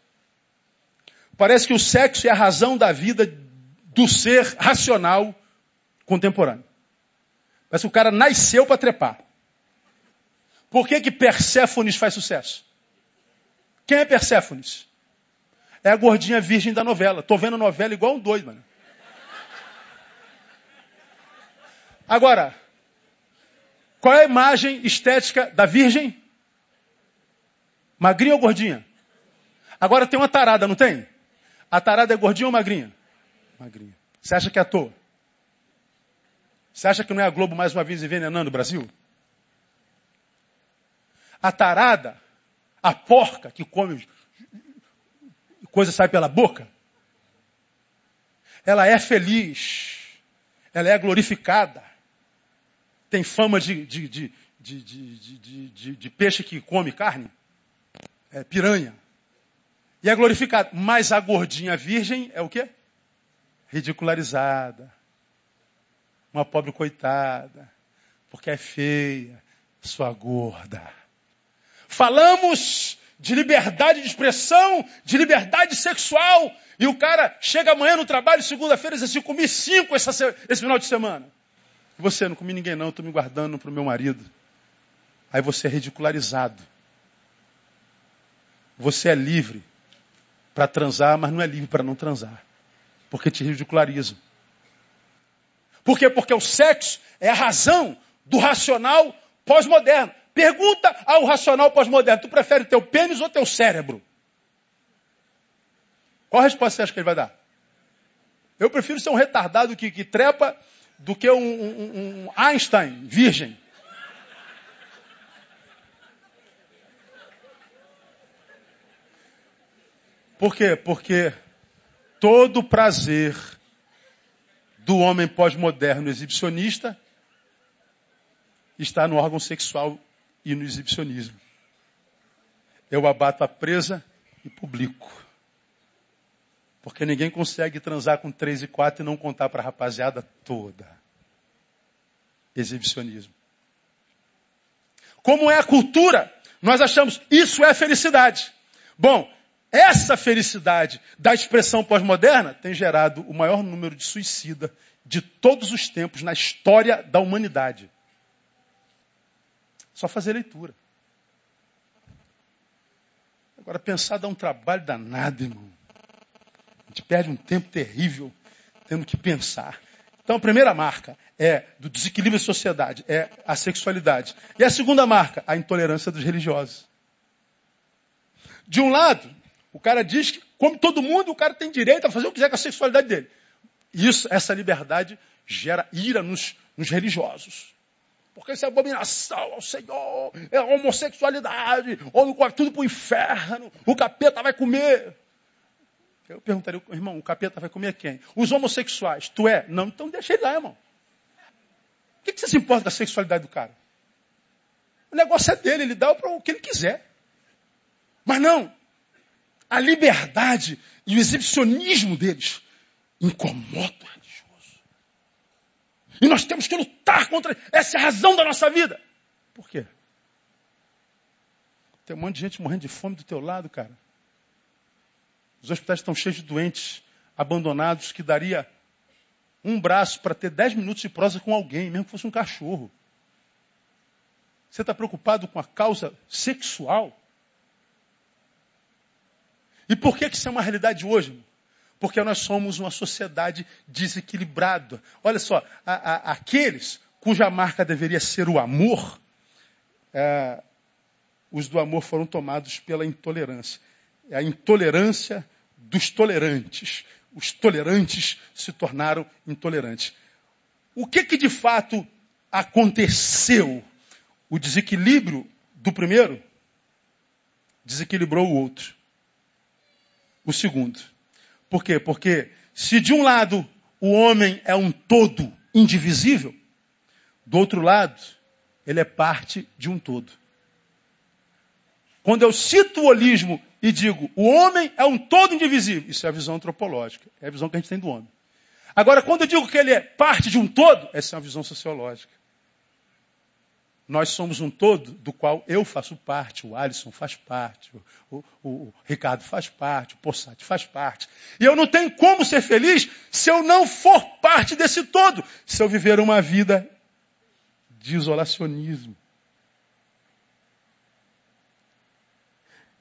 Parece que o sexo é a razão da vida do ser racional contemporâneo. Parece que o cara nasceu para trepar. Por que que Perséfones faz sucesso? Quem é Perséfones? É a gordinha virgem da novela. Tô vendo novela igual um doido, mano. Agora, qual é a imagem estética da virgem? Magrinha ou gordinha? Agora tem uma tarada, não tem? A tarada é gordinha ou magrinha? Magrinha. Você acha que é à toa? Você acha que não é a Globo mais uma vez envenenando o Brasil? A tarada, a porca que come coisa sai pela boca, ela é feliz, ela é glorificada, tem fama de, de, de, de, de peixe que come carne, é piranha, e é glorificada. Mas a gordinha virgem é o quê? Ridicularizada, uma pobre coitada, porque é feia, sua gorda. Falamos de liberdade de expressão, de liberdade sexual, e o cara chega amanhã no trabalho, segunda-feira, e diz assim, comi cinco essa, esse final de semana. E você, não comi ninguém não, estou me guardando para o meu marido. Aí você é ridicularizado. Você é livre para transar, mas não é livre para não transar. Porque te ridicularizam. Por quê? Porque o sexo é a razão do racional pós-moderno. Pergunta ao racional pós-moderno: tu prefere teu pênis ou teu cérebro? Qual a resposta você acha que ele vai dar? Eu prefiro ser um retardado que, que trepa do que um, um, um Einstein virgem. Por quê? Porque todo prazer do homem pós-moderno exibicionista está no órgão sexual e no exibicionismo. Eu abato a presa e publico. Porque ninguém consegue transar com três e quatro e não contar para a rapaziada toda. Exibicionismo. Como é a cultura, nós achamos isso é felicidade. Bom, essa felicidade da expressão pós-moderna tem gerado o maior número de suicida de todos os tempos na história da humanidade. Só fazer leitura. Agora, pensar dá um trabalho danado, irmão. A gente perde um tempo terrível tendo que pensar. Então, a primeira marca é do desequilíbrio da sociedade, é a sexualidade. E a segunda marca, a intolerância dos religiosos. De um lado, o cara diz que, como todo mundo, o cara tem direito a fazer o que quiser com a sexualidade dele. Isso, essa liberdade gera ira nos, nos religiosos. Porque isso é abominação ao Senhor, é homossexualidade, ou tudo para o inferno, o capeta vai comer. Eu perguntaria, irmão, o capeta vai comer quem? Os homossexuais. Tu é? Não, então deixa ele lá, irmão. O que, que você se importa da sexualidade do cara? O negócio é dele, ele dá para o que ele quiser. Mas não, a liberdade e o exibicionismo deles incomodam e nós temos que lutar contra. Essa é a razão da nossa vida. Por quê? Tem um monte de gente morrendo de fome do teu lado, cara. Os hospitais estão cheios de doentes, abandonados, que daria um braço para ter dez minutos de prosa com alguém, mesmo que fosse um cachorro. Você está preocupado com a causa sexual? E por que, que isso é uma realidade hoje? Porque nós somos uma sociedade desequilibrada. Olha só, a, a, aqueles cuja marca deveria ser o amor, é, os do amor foram tomados pela intolerância. É a intolerância dos tolerantes. Os tolerantes se tornaram intolerantes. O que que de fato aconteceu? O desequilíbrio do primeiro desequilibrou o outro. O segundo. Por quê? Porque se de um lado o homem é um todo indivisível, do outro lado, ele é parte de um todo. Quando eu cito o holismo e digo o homem é um todo indivisível, isso é a visão antropológica, é a visão que a gente tem do homem. Agora, quando eu digo que ele é parte de um todo, essa é uma visão sociológica. Nós somos um todo do qual eu faço parte, o Alisson faz parte, o, o, o Ricardo faz parte, o Possati faz parte. E eu não tenho como ser feliz se eu não for parte desse todo, se eu viver uma vida de isolacionismo.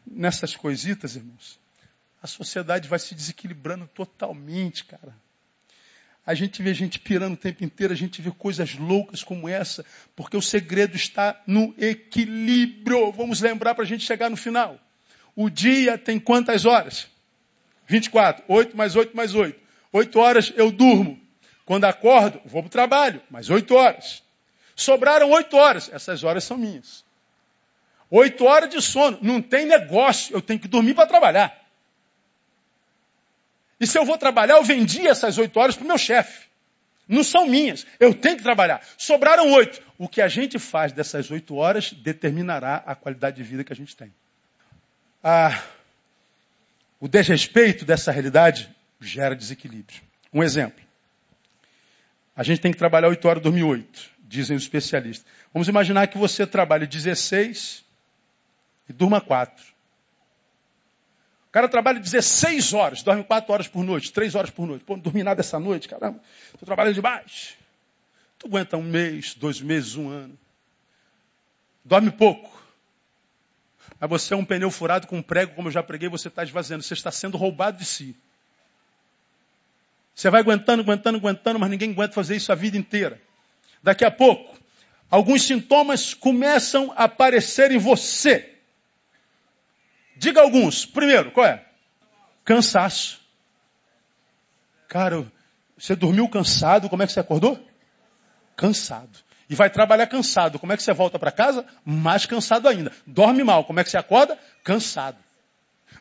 Nessas coisitas, irmãos, a sociedade vai se desequilibrando totalmente, cara. A gente vê gente pirando o tempo inteiro, a gente vê coisas loucas como essa, porque o segredo está no equilíbrio. Vamos lembrar para a gente chegar no final. O dia tem quantas horas? 24. 8 mais 8 mais 8. 8 horas eu durmo. Quando acordo, vou para o trabalho, mais 8 horas. Sobraram 8 horas. Essas horas são minhas. 8 horas de sono. Não tem negócio. Eu tenho que dormir para trabalhar. E se eu vou trabalhar, eu vendi essas oito horas para o meu chefe. Não são minhas. Eu tenho que trabalhar. Sobraram oito. O que a gente faz dessas oito horas determinará a qualidade de vida que a gente tem. Ah, o desrespeito dessa realidade gera desequilíbrio. Um exemplo. A gente tem que trabalhar oito horas e dormir oito, dizem os especialistas. Vamos imaginar que você trabalhe 16 e durma quatro. Cara trabalha 16 horas, dorme 4 horas por noite, 3 horas por noite. Pô, não dormi nada essa noite, caramba. Estou trabalhando demais. Tu aguenta um mês, dois meses, um ano. Dorme pouco. Mas você é um pneu furado com um prego, como eu já preguei, você está esvaziando. Você está sendo roubado de si. Você vai aguentando, aguentando, aguentando, mas ninguém aguenta fazer isso a vida inteira. Daqui a pouco, alguns sintomas começam a aparecer em você. Diga alguns. Primeiro, qual é? Cansaço. Cara, você dormiu cansado, como é que você acordou? Cansado. E vai trabalhar cansado. Como é que você volta para casa? Mais cansado ainda. Dorme mal. Como é que você acorda? Cansado.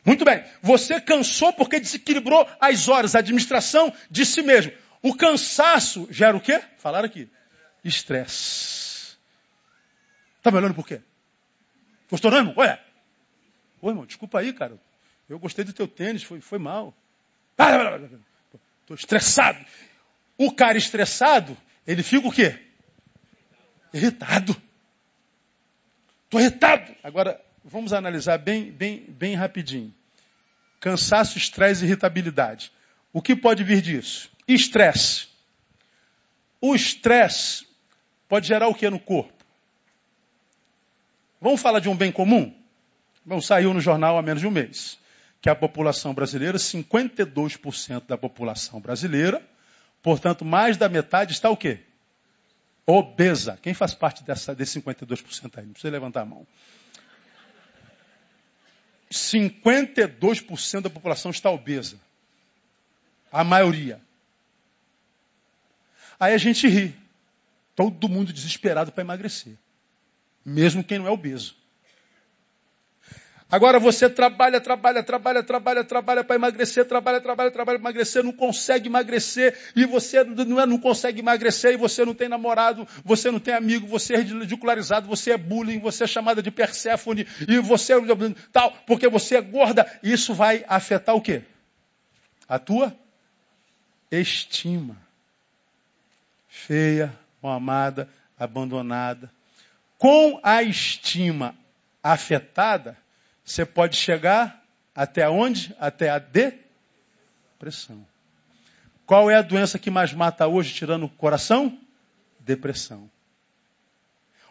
Muito bem. Você cansou porque desequilibrou as horas, a administração de si mesmo. O cansaço gera o quê? Falaram aqui. Estresse. Tá me olhando por quê? Gostou não, irmão? Olha. Ô, irmão, desculpa aí, cara. Eu gostei do teu tênis, foi, foi mal. Estou estressado. O cara estressado, ele fica o quê? Irritado. Estou irritado. Agora, vamos analisar bem, bem, bem rapidinho. Cansaço, estresse e irritabilidade. O que pode vir disso? Estresse. O estresse pode gerar o que no corpo? Vamos falar de um bem comum? Bom, saiu no jornal há menos de um mês que a população brasileira, 52% da população brasileira, portanto, mais da metade está o quê? Obesa. Quem faz parte dessa, desse 52% aí? Não precisa levantar a mão. 52% da população está obesa. A maioria. Aí a gente ri. Todo mundo desesperado para emagrecer. Mesmo quem não é obeso. Agora você trabalha, trabalha, trabalha, trabalha, trabalha para emagrecer, trabalha, trabalha, trabalha para emagrecer, não consegue emagrecer, e você não, é, não consegue emagrecer, e você não tem namorado, você não tem amigo, você é ridicularizado, você é bullying, você é chamada de Perséfone, e você é tal, porque você é gorda. Isso vai afetar o quê? A tua estima. Feia, mal amada, abandonada. Com a estima afetada, você pode chegar até onde? Até a depressão. Qual é a doença que mais mata hoje, tirando o coração? Depressão.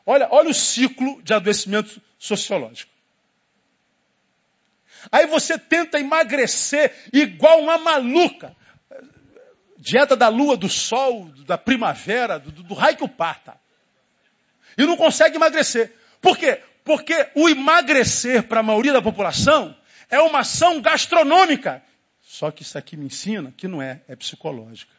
Olha, olha o ciclo de adoecimento sociológico. Aí você tenta emagrecer igual uma maluca. Dieta da lua, do sol, da primavera, do, do raio que o parta. E não consegue emagrecer. Por quê? Porque o emagrecer para a maioria da população é uma ação gastronômica. Só que isso aqui me ensina que não é, é psicológica.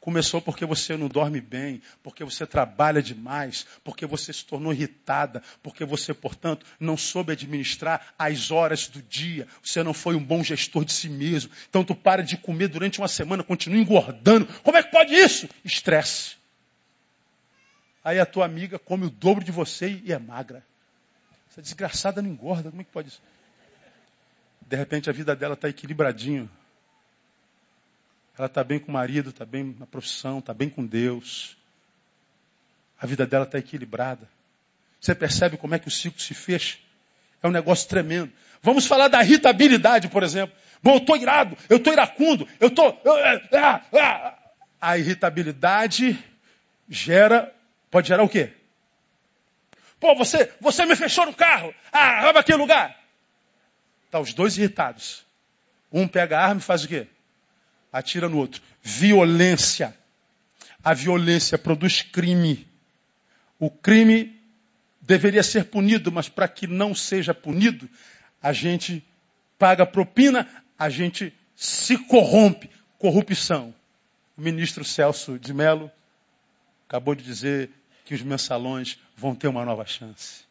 Começou porque você não dorme bem, porque você trabalha demais, porque você se tornou irritada, porque você, portanto, não soube administrar as horas do dia, você não foi um bom gestor de si mesmo. Então tu para de comer durante uma semana, continua engordando. Como é que pode isso? Estresse. Aí a tua amiga come o dobro de você e é magra. Essa desgraçada não engorda, como é que pode isso? De repente a vida dela está equilibradinho. Ela está bem com o marido, está bem na profissão, está bem com Deus. A vida dela está equilibrada. Você percebe como é que o ciclo se fecha? É um negócio tremendo. Vamos falar da irritabilidade, por exemplo. Bom, eu estou irado, eu estou iracundo, eu estou. Ah, ah. A irritabilidade gera Pode gerar o quê? Pô, você, você me fechou no carro. Ah, rouba aquele lugar. Tá os dois irritados. Um pega a arma e faz o quê? Atira no outro. Violência. A violência produz crime. O crime deveria ser punido, mas para que não seja punido, a gente paga propina, a gente se corrompe. Corrupção. O ministro Celso de Mello acabou de dizer que os mensalões vão ter uma nova chance.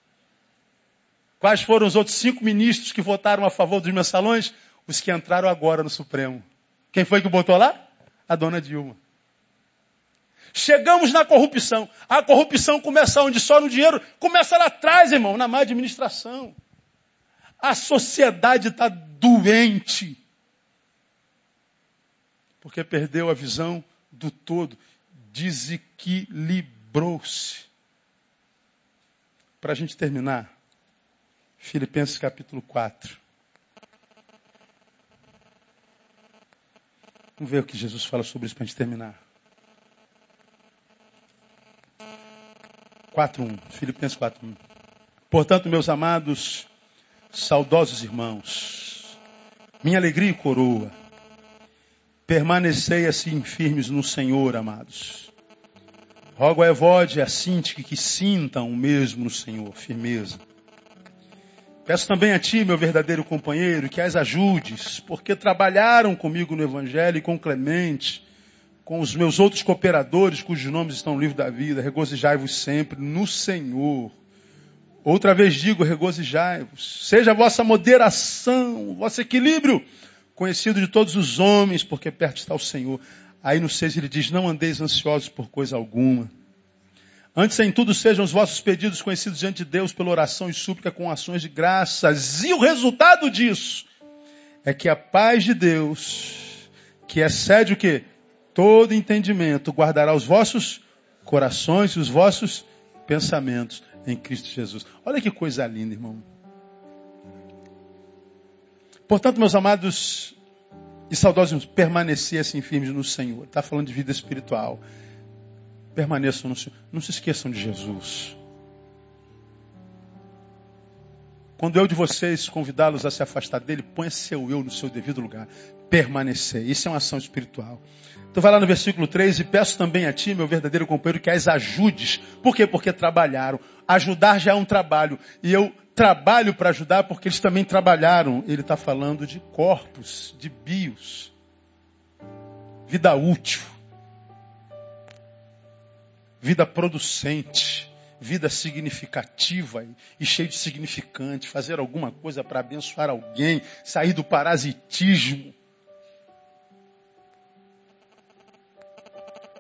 Quais foram os outros cinco ministros que votaram a favor dos mensalões? os que entraram agora no Supremo. Quem foi que botou lá? A dona Dilma. Chegamos na corrupção. A corrupção começa onde? Só no dinheiro. Começa lá atrás, irmão, na má administração. A sociedade está doente. Porque perdeu a visão do todo. Desequilibrou-se. Para a gente terminar, Filipenses capítulo 4. Vamos ver o que Jesus fala sobre isso para a gente terminar. 4.1, Filipenses 4.1. Portanto, meus amados, saudosos irmãos, minha alegria e coroa, permanecei assim firmes no Senhor, amados. Rogo a Evode e a Sintique que sintam o mesmo no Senhor, firmeza. Peço também a ti, meu verdadeiro companheiro, que as ajudes, porque trabalharam comigo no Evangelho e com Clemente, com os meus outros cooperadores, cujos nomes estão no livro da vida, regozijai-vos sempre no Senhor. Outra vez digo, regozijai-vos. Seja a vossa moderação, o vosso equilíbrio, conhecido de todos os homens, porque perto está o Senhor. Aí no 6 ele diz, não andeis ansiosos por coisa alguma. Antes em tudo sejam os vossos pedidos conhecidos diante de Deus pela oração e súplica com ações de graças. E o resultado disso é que a paz de Deus, que excede o que? todo entendimento, guardará os vossos corações e os vossos pensamentos em Cristo Jesus. Olha que coisa linda, irmão. Portanto, meus amados e saudosos, permanecer assim firmes no Senhor. Está falando de vida espiritual. Permaneçam no Senhor. Não se esqueçam de Jesus. Quando eu de vocês convidá-los a se afastar dele, põe seu eu no seu devido lugar. Permanecer. Isso é uma ação espiritual. Então vai lá no versículo 3 e peço também a ti, meu verdadeiro companheiro, que as ajudes. Por quê? Porque trabalharam. Ajudar já é um trabalho. E eu trabalho para ajudar porque eles também trabalharam. Ele está falando de corpos, de bios. Vida útil. Vida producente vida significativa e cheio de significante, fazer alguma coisa para abençoar alguém, sair do parasitismo.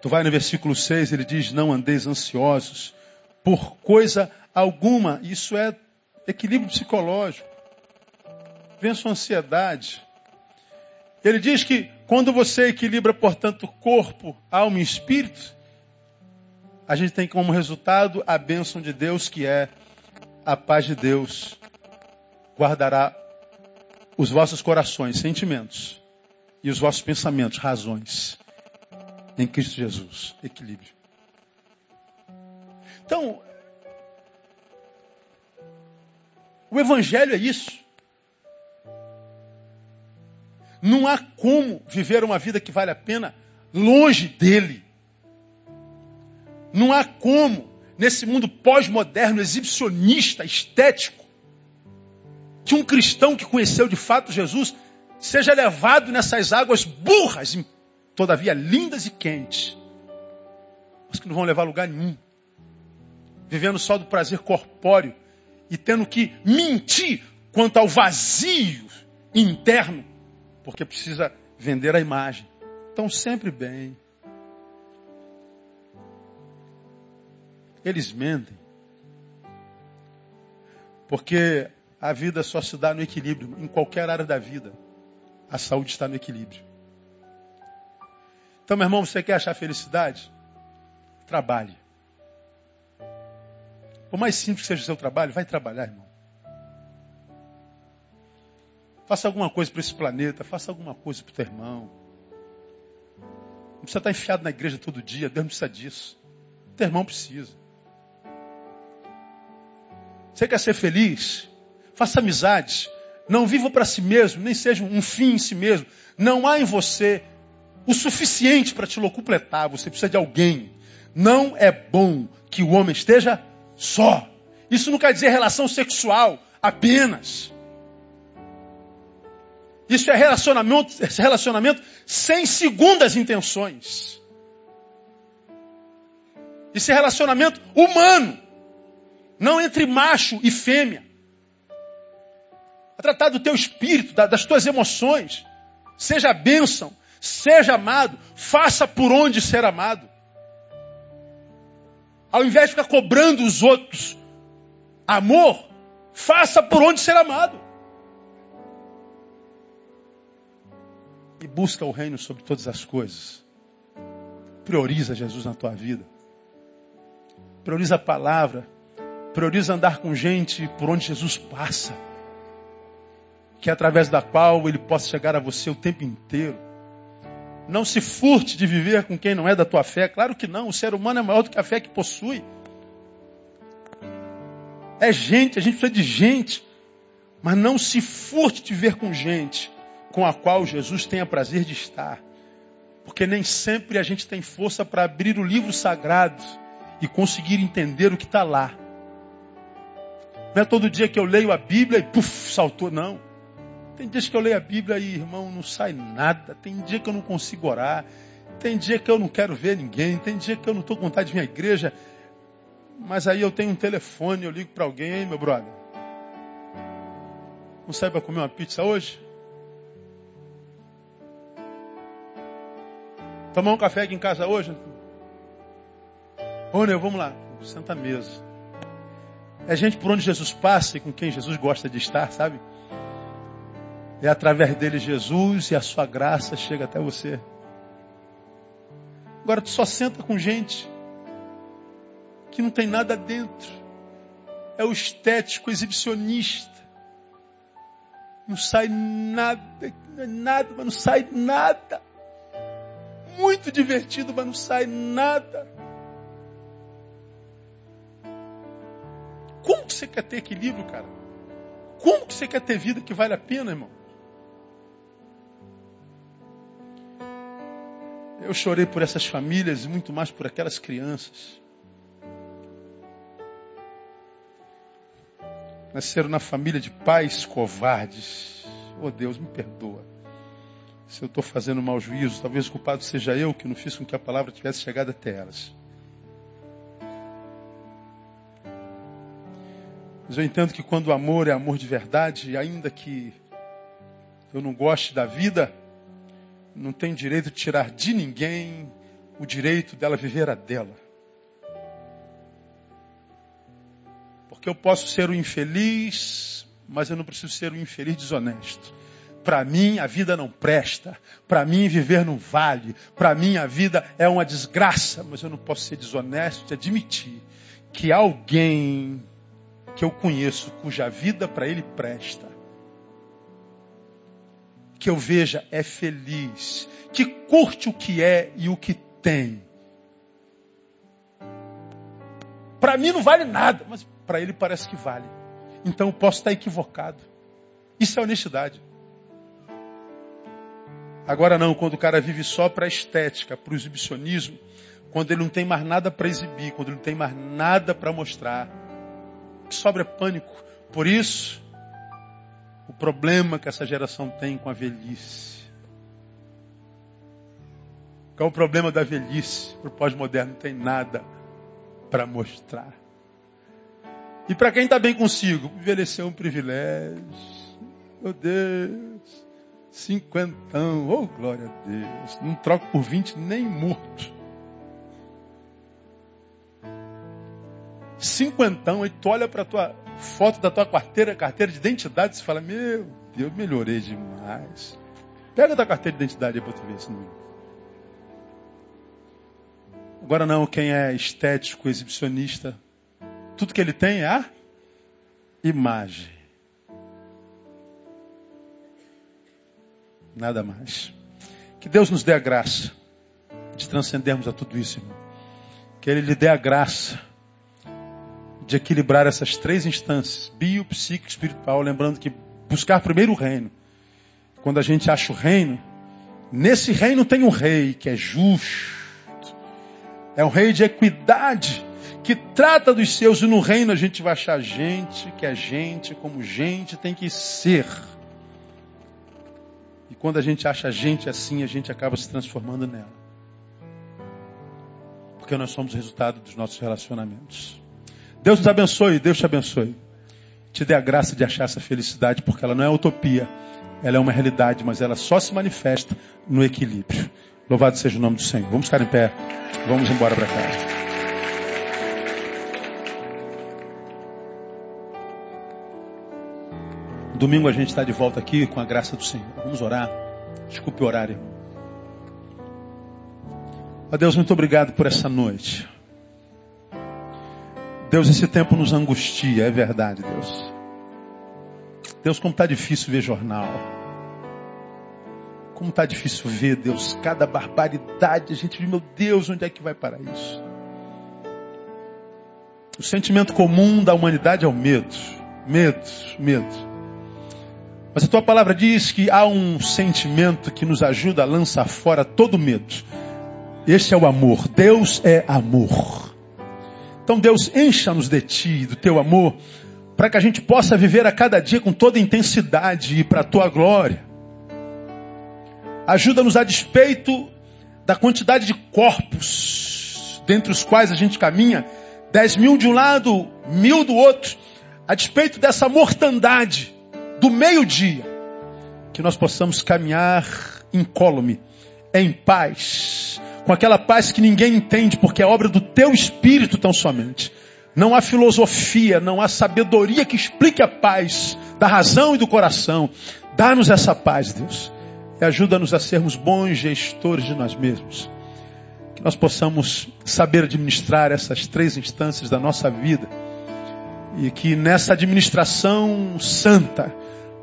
Tu vai no versículo 6, ele diz: Não andeis ansiosos por coisa alguma. Isso é equilíbrio psicológico. Vença a ansiedade. Ele diz que quando você equilibra, portanto, corpo, alma e espírito, a gente tem como resultado a bênção de Deus, que é a paz de Deus guardará os vossos corações, sentimentos, e os vossos pensamentos, razões, em Cristo Jesus. Equilíbrio. Então, o Evangelho é isso. Não há como viver uma vida que vale a pena longe dele. Não há como, nesse mundo pós-moderno, exibicionista, estético, que um cristão que conheceu de fato Jesus seja levado nessas águas burras, todavia lindas e quentes, mas que não vão levar a lugar nenhum. Vivendo só do prazer corpóreo e tendo que mentir quanto ao vazio interno, porque precisa vender a imagem. Estão sempre bem. Eles mentem. Porque a vida só se dá no equilíbrio. Em qualquer área da vida, a saúde está no equilíbrio. Então, meu irmão, você quer achar felicidade? Trabalhe. Por mais simples que seja o seu trabalho, vai trabalhar, irmão. Faça alguma coisa para esse planeta, faça alguma coisa para o teu irmão. Não precisa estar enfiado na igreja todo dia, Deus não precisa disso. O teu irmão precisa. Você quer ser feliz? Faça amizades. Não viva para si mesmo, nem seja um fim em si mesmo. Não há em você o suficiente para te locupletar. Você precisa de alguém. Não é bom que o homem esteja só. Isso não quer dizer relação sexual apenas. Isso é relacionamento, relacionamento sem segundas intenções. Isso é relacionamento humano não entre macho e fêmea. a tratar do teu espírito, das tuas emoções. Seja bênção, seja amado, faça por onde ser amado. Ao invés de ficar cobrando os outros amor, faça por onde ser amado. E busca o reino sobre todas as coisas. Prioriza Jesus na tua vida. Prioriza a palavra. Prioriza andar com gente por onde Jesus passa. Que é através da qual ele possa chegar a você o tempo inteiro. Não se furte de viver com quem não é da tua fé. Claro que não. O ser humano é maior do que a fé que possui. É gente, a gente precisa de gente. Mas não se furte de viver com gente com a qual Jesus tenha prazer de estar. Porque nem sempre a gente tem força para abrir o livro sagrado e conseguir entender o que está lá. Não é todo dia que eu leio a Bíblia e puf, saltou, não. Tem dias que eu leio a Bíblia e, irmão, não sai nada. Tem dia que eu não consigo orar. Tem dia que eu não quero ver ninguém. Tem dia que eu não estou com vontade de à igreja. Mas aí eu tenho um telefone, eu ligo para alguém, meu brother. Não sai para comer uma pizza hoje? Tomar um café aqui em casa hoje? Ô, vamos lá. Senta à mesa. É gente por onde Jesus passa e com quem Jesus gosta de estar, sabe? É através dele Jesus e a sua graça chega até você. Agora tu só senta com gente que não tem nada dentro. É o estético exibicionista. Não sai nada, nada, mas não sai nada. Muito divertido, mas não sai nada. Como que você quer ter equilíbrio, cara? Como que você quer ter vida que vale a pena, irmão? Eu chorei por essas famílias e muito mais por aquelas crianças. Nasceram na família de pais covardes. Oh Deus, me perdoa. Se eu estou fazendo mau juízo, talvez o culpado seja eu que não fiz com que a palavra tivesse chegado até elas. Mas eu entendo que quando o amor é amor de verdade, ainda que eu não goste da vida, não tem direito de tirar de ninguém o direito dela viver a dela. Porque eu posso ser o infeliz, mas eu não preciso ser o infeliz desonesto. Para mim a vida não presta, para mim viver não vale, para mim a vida é uma desgraça, mas eu não posso ser desonesto de admitir que alguém que eu conheço cuja vida para ele presta que eu veja é feliz, que curte o que é e o que tem. Para mim não vale nada, mas para ele parece que vale. Então eu posso estar equivocado. Isso é honestidade. Agora não, quando o cara vive só para estética, para o exibicionismo, quando ele não tem mais nada para exibir, quando ele não tem mais nada para mostrar, sobra pânico. Por isso, o problema que essa geração tem com a velhice. Qual é o problema da velhice? Para o pós-moderno não tem nada para mostrar. E para quem está bem consigo, envelhecer é um privilégio. Meu Deus, cinquentão, oh glória a Deus. Não troco por vinte nem morto. Cinquentão, aí tu olha para tua foto da tua carteira, carteira de identidade, você fala, meu Deus, melhorei demais. Pega a tua carteira de identidade aí para tu ver esse número. Agora não, quem é estético, exibicionista, tudo que ele tem é a imagem. Nada mais. Que Deus nos dê a graça de transcendermos a tudo isso, irmão. Que Ele lhe dê a graça de equilibrar essas três instâncias, bio, psíquico espiritual, lembrando que buscar primeiro o reino. Quando a gente acha o reino, nesse reino tem um rei que é justo, é um rei de equidade, que trata dos seus, e no reino a gente vai achar gente que é gente, como gente tem que ser. E quando a gente acha gente assim, a gente acaba se transformando nela. Porque nós somos resultado dos nossos relacionamentos. Deus nos abençoe, Deus te abençoe. te dê a graça de achar essa felicidade, porque ela não é utopia, ela é uma realidade, mas ela só se manifesta no equilíbrio. Louvado seja o nome do Senhor. Vamos ficar em pé, vamos embora para casa. Domingo a gente está de volta aqui com a graça do Senhor. Vamos orar. Desculpe o horário. Ó Deus, muito obrigado por essa noite. Deus, esse tempo nos angustia, é verdade, Deus. Deus, como está difícil ver jornal. Como está difícil ver, Deus, cada barbaridade. A gente diz, meu Deus, onde é que vai parar isso? O sentimento comum da humanidade é o medo. Medo, medo. Mas a tua palavra diz que há um sentimento que nos ajuda a lançar fora todo medo. Este é o amor. Deus é amor. Então, Deus, encha-nos de ti, do teu amor, para que a gente possa viver a cada dia com toda intensidade e para a tua glória. Ajuda-nos a despeito da quantidade de corpos dentre os quais a gente caminha, dez mil de um lado, mil do outro, a despeito dessa mortandade do meio-dia, que nós possamos caminhar incólume, em paz, com aquela paz que ninguém entende, porque é obra do teu espírito tão somente. Não há filosofia, não há sabedoria que explique a paz da razão e do coração. Dá-nos essa paz, Deus. E ajuda-nos a sermos bons gestores de nós mesmos. Que nós possamos saber administrar essas três instâncias da nossa vida. E que nessa administração santa,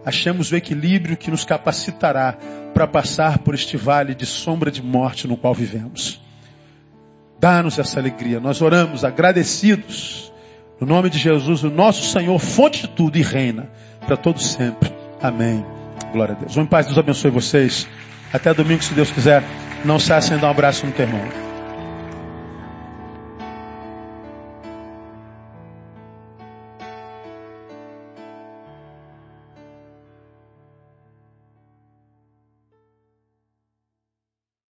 achemos o equilíbrio que nos capacitará para passar por este vale de sombra de morte no qual vivemos. Dá-nos essa alegria. Nós oramos agradecidos. No nome de Jesus, o nosso Senhor, fonte de tudo e reina para todos sempre. Amém. Glória a Deus. Um paz, Deus abençoe vocês. Até domingo, se Deus quiser. Não se dar um abraço no teu irmão.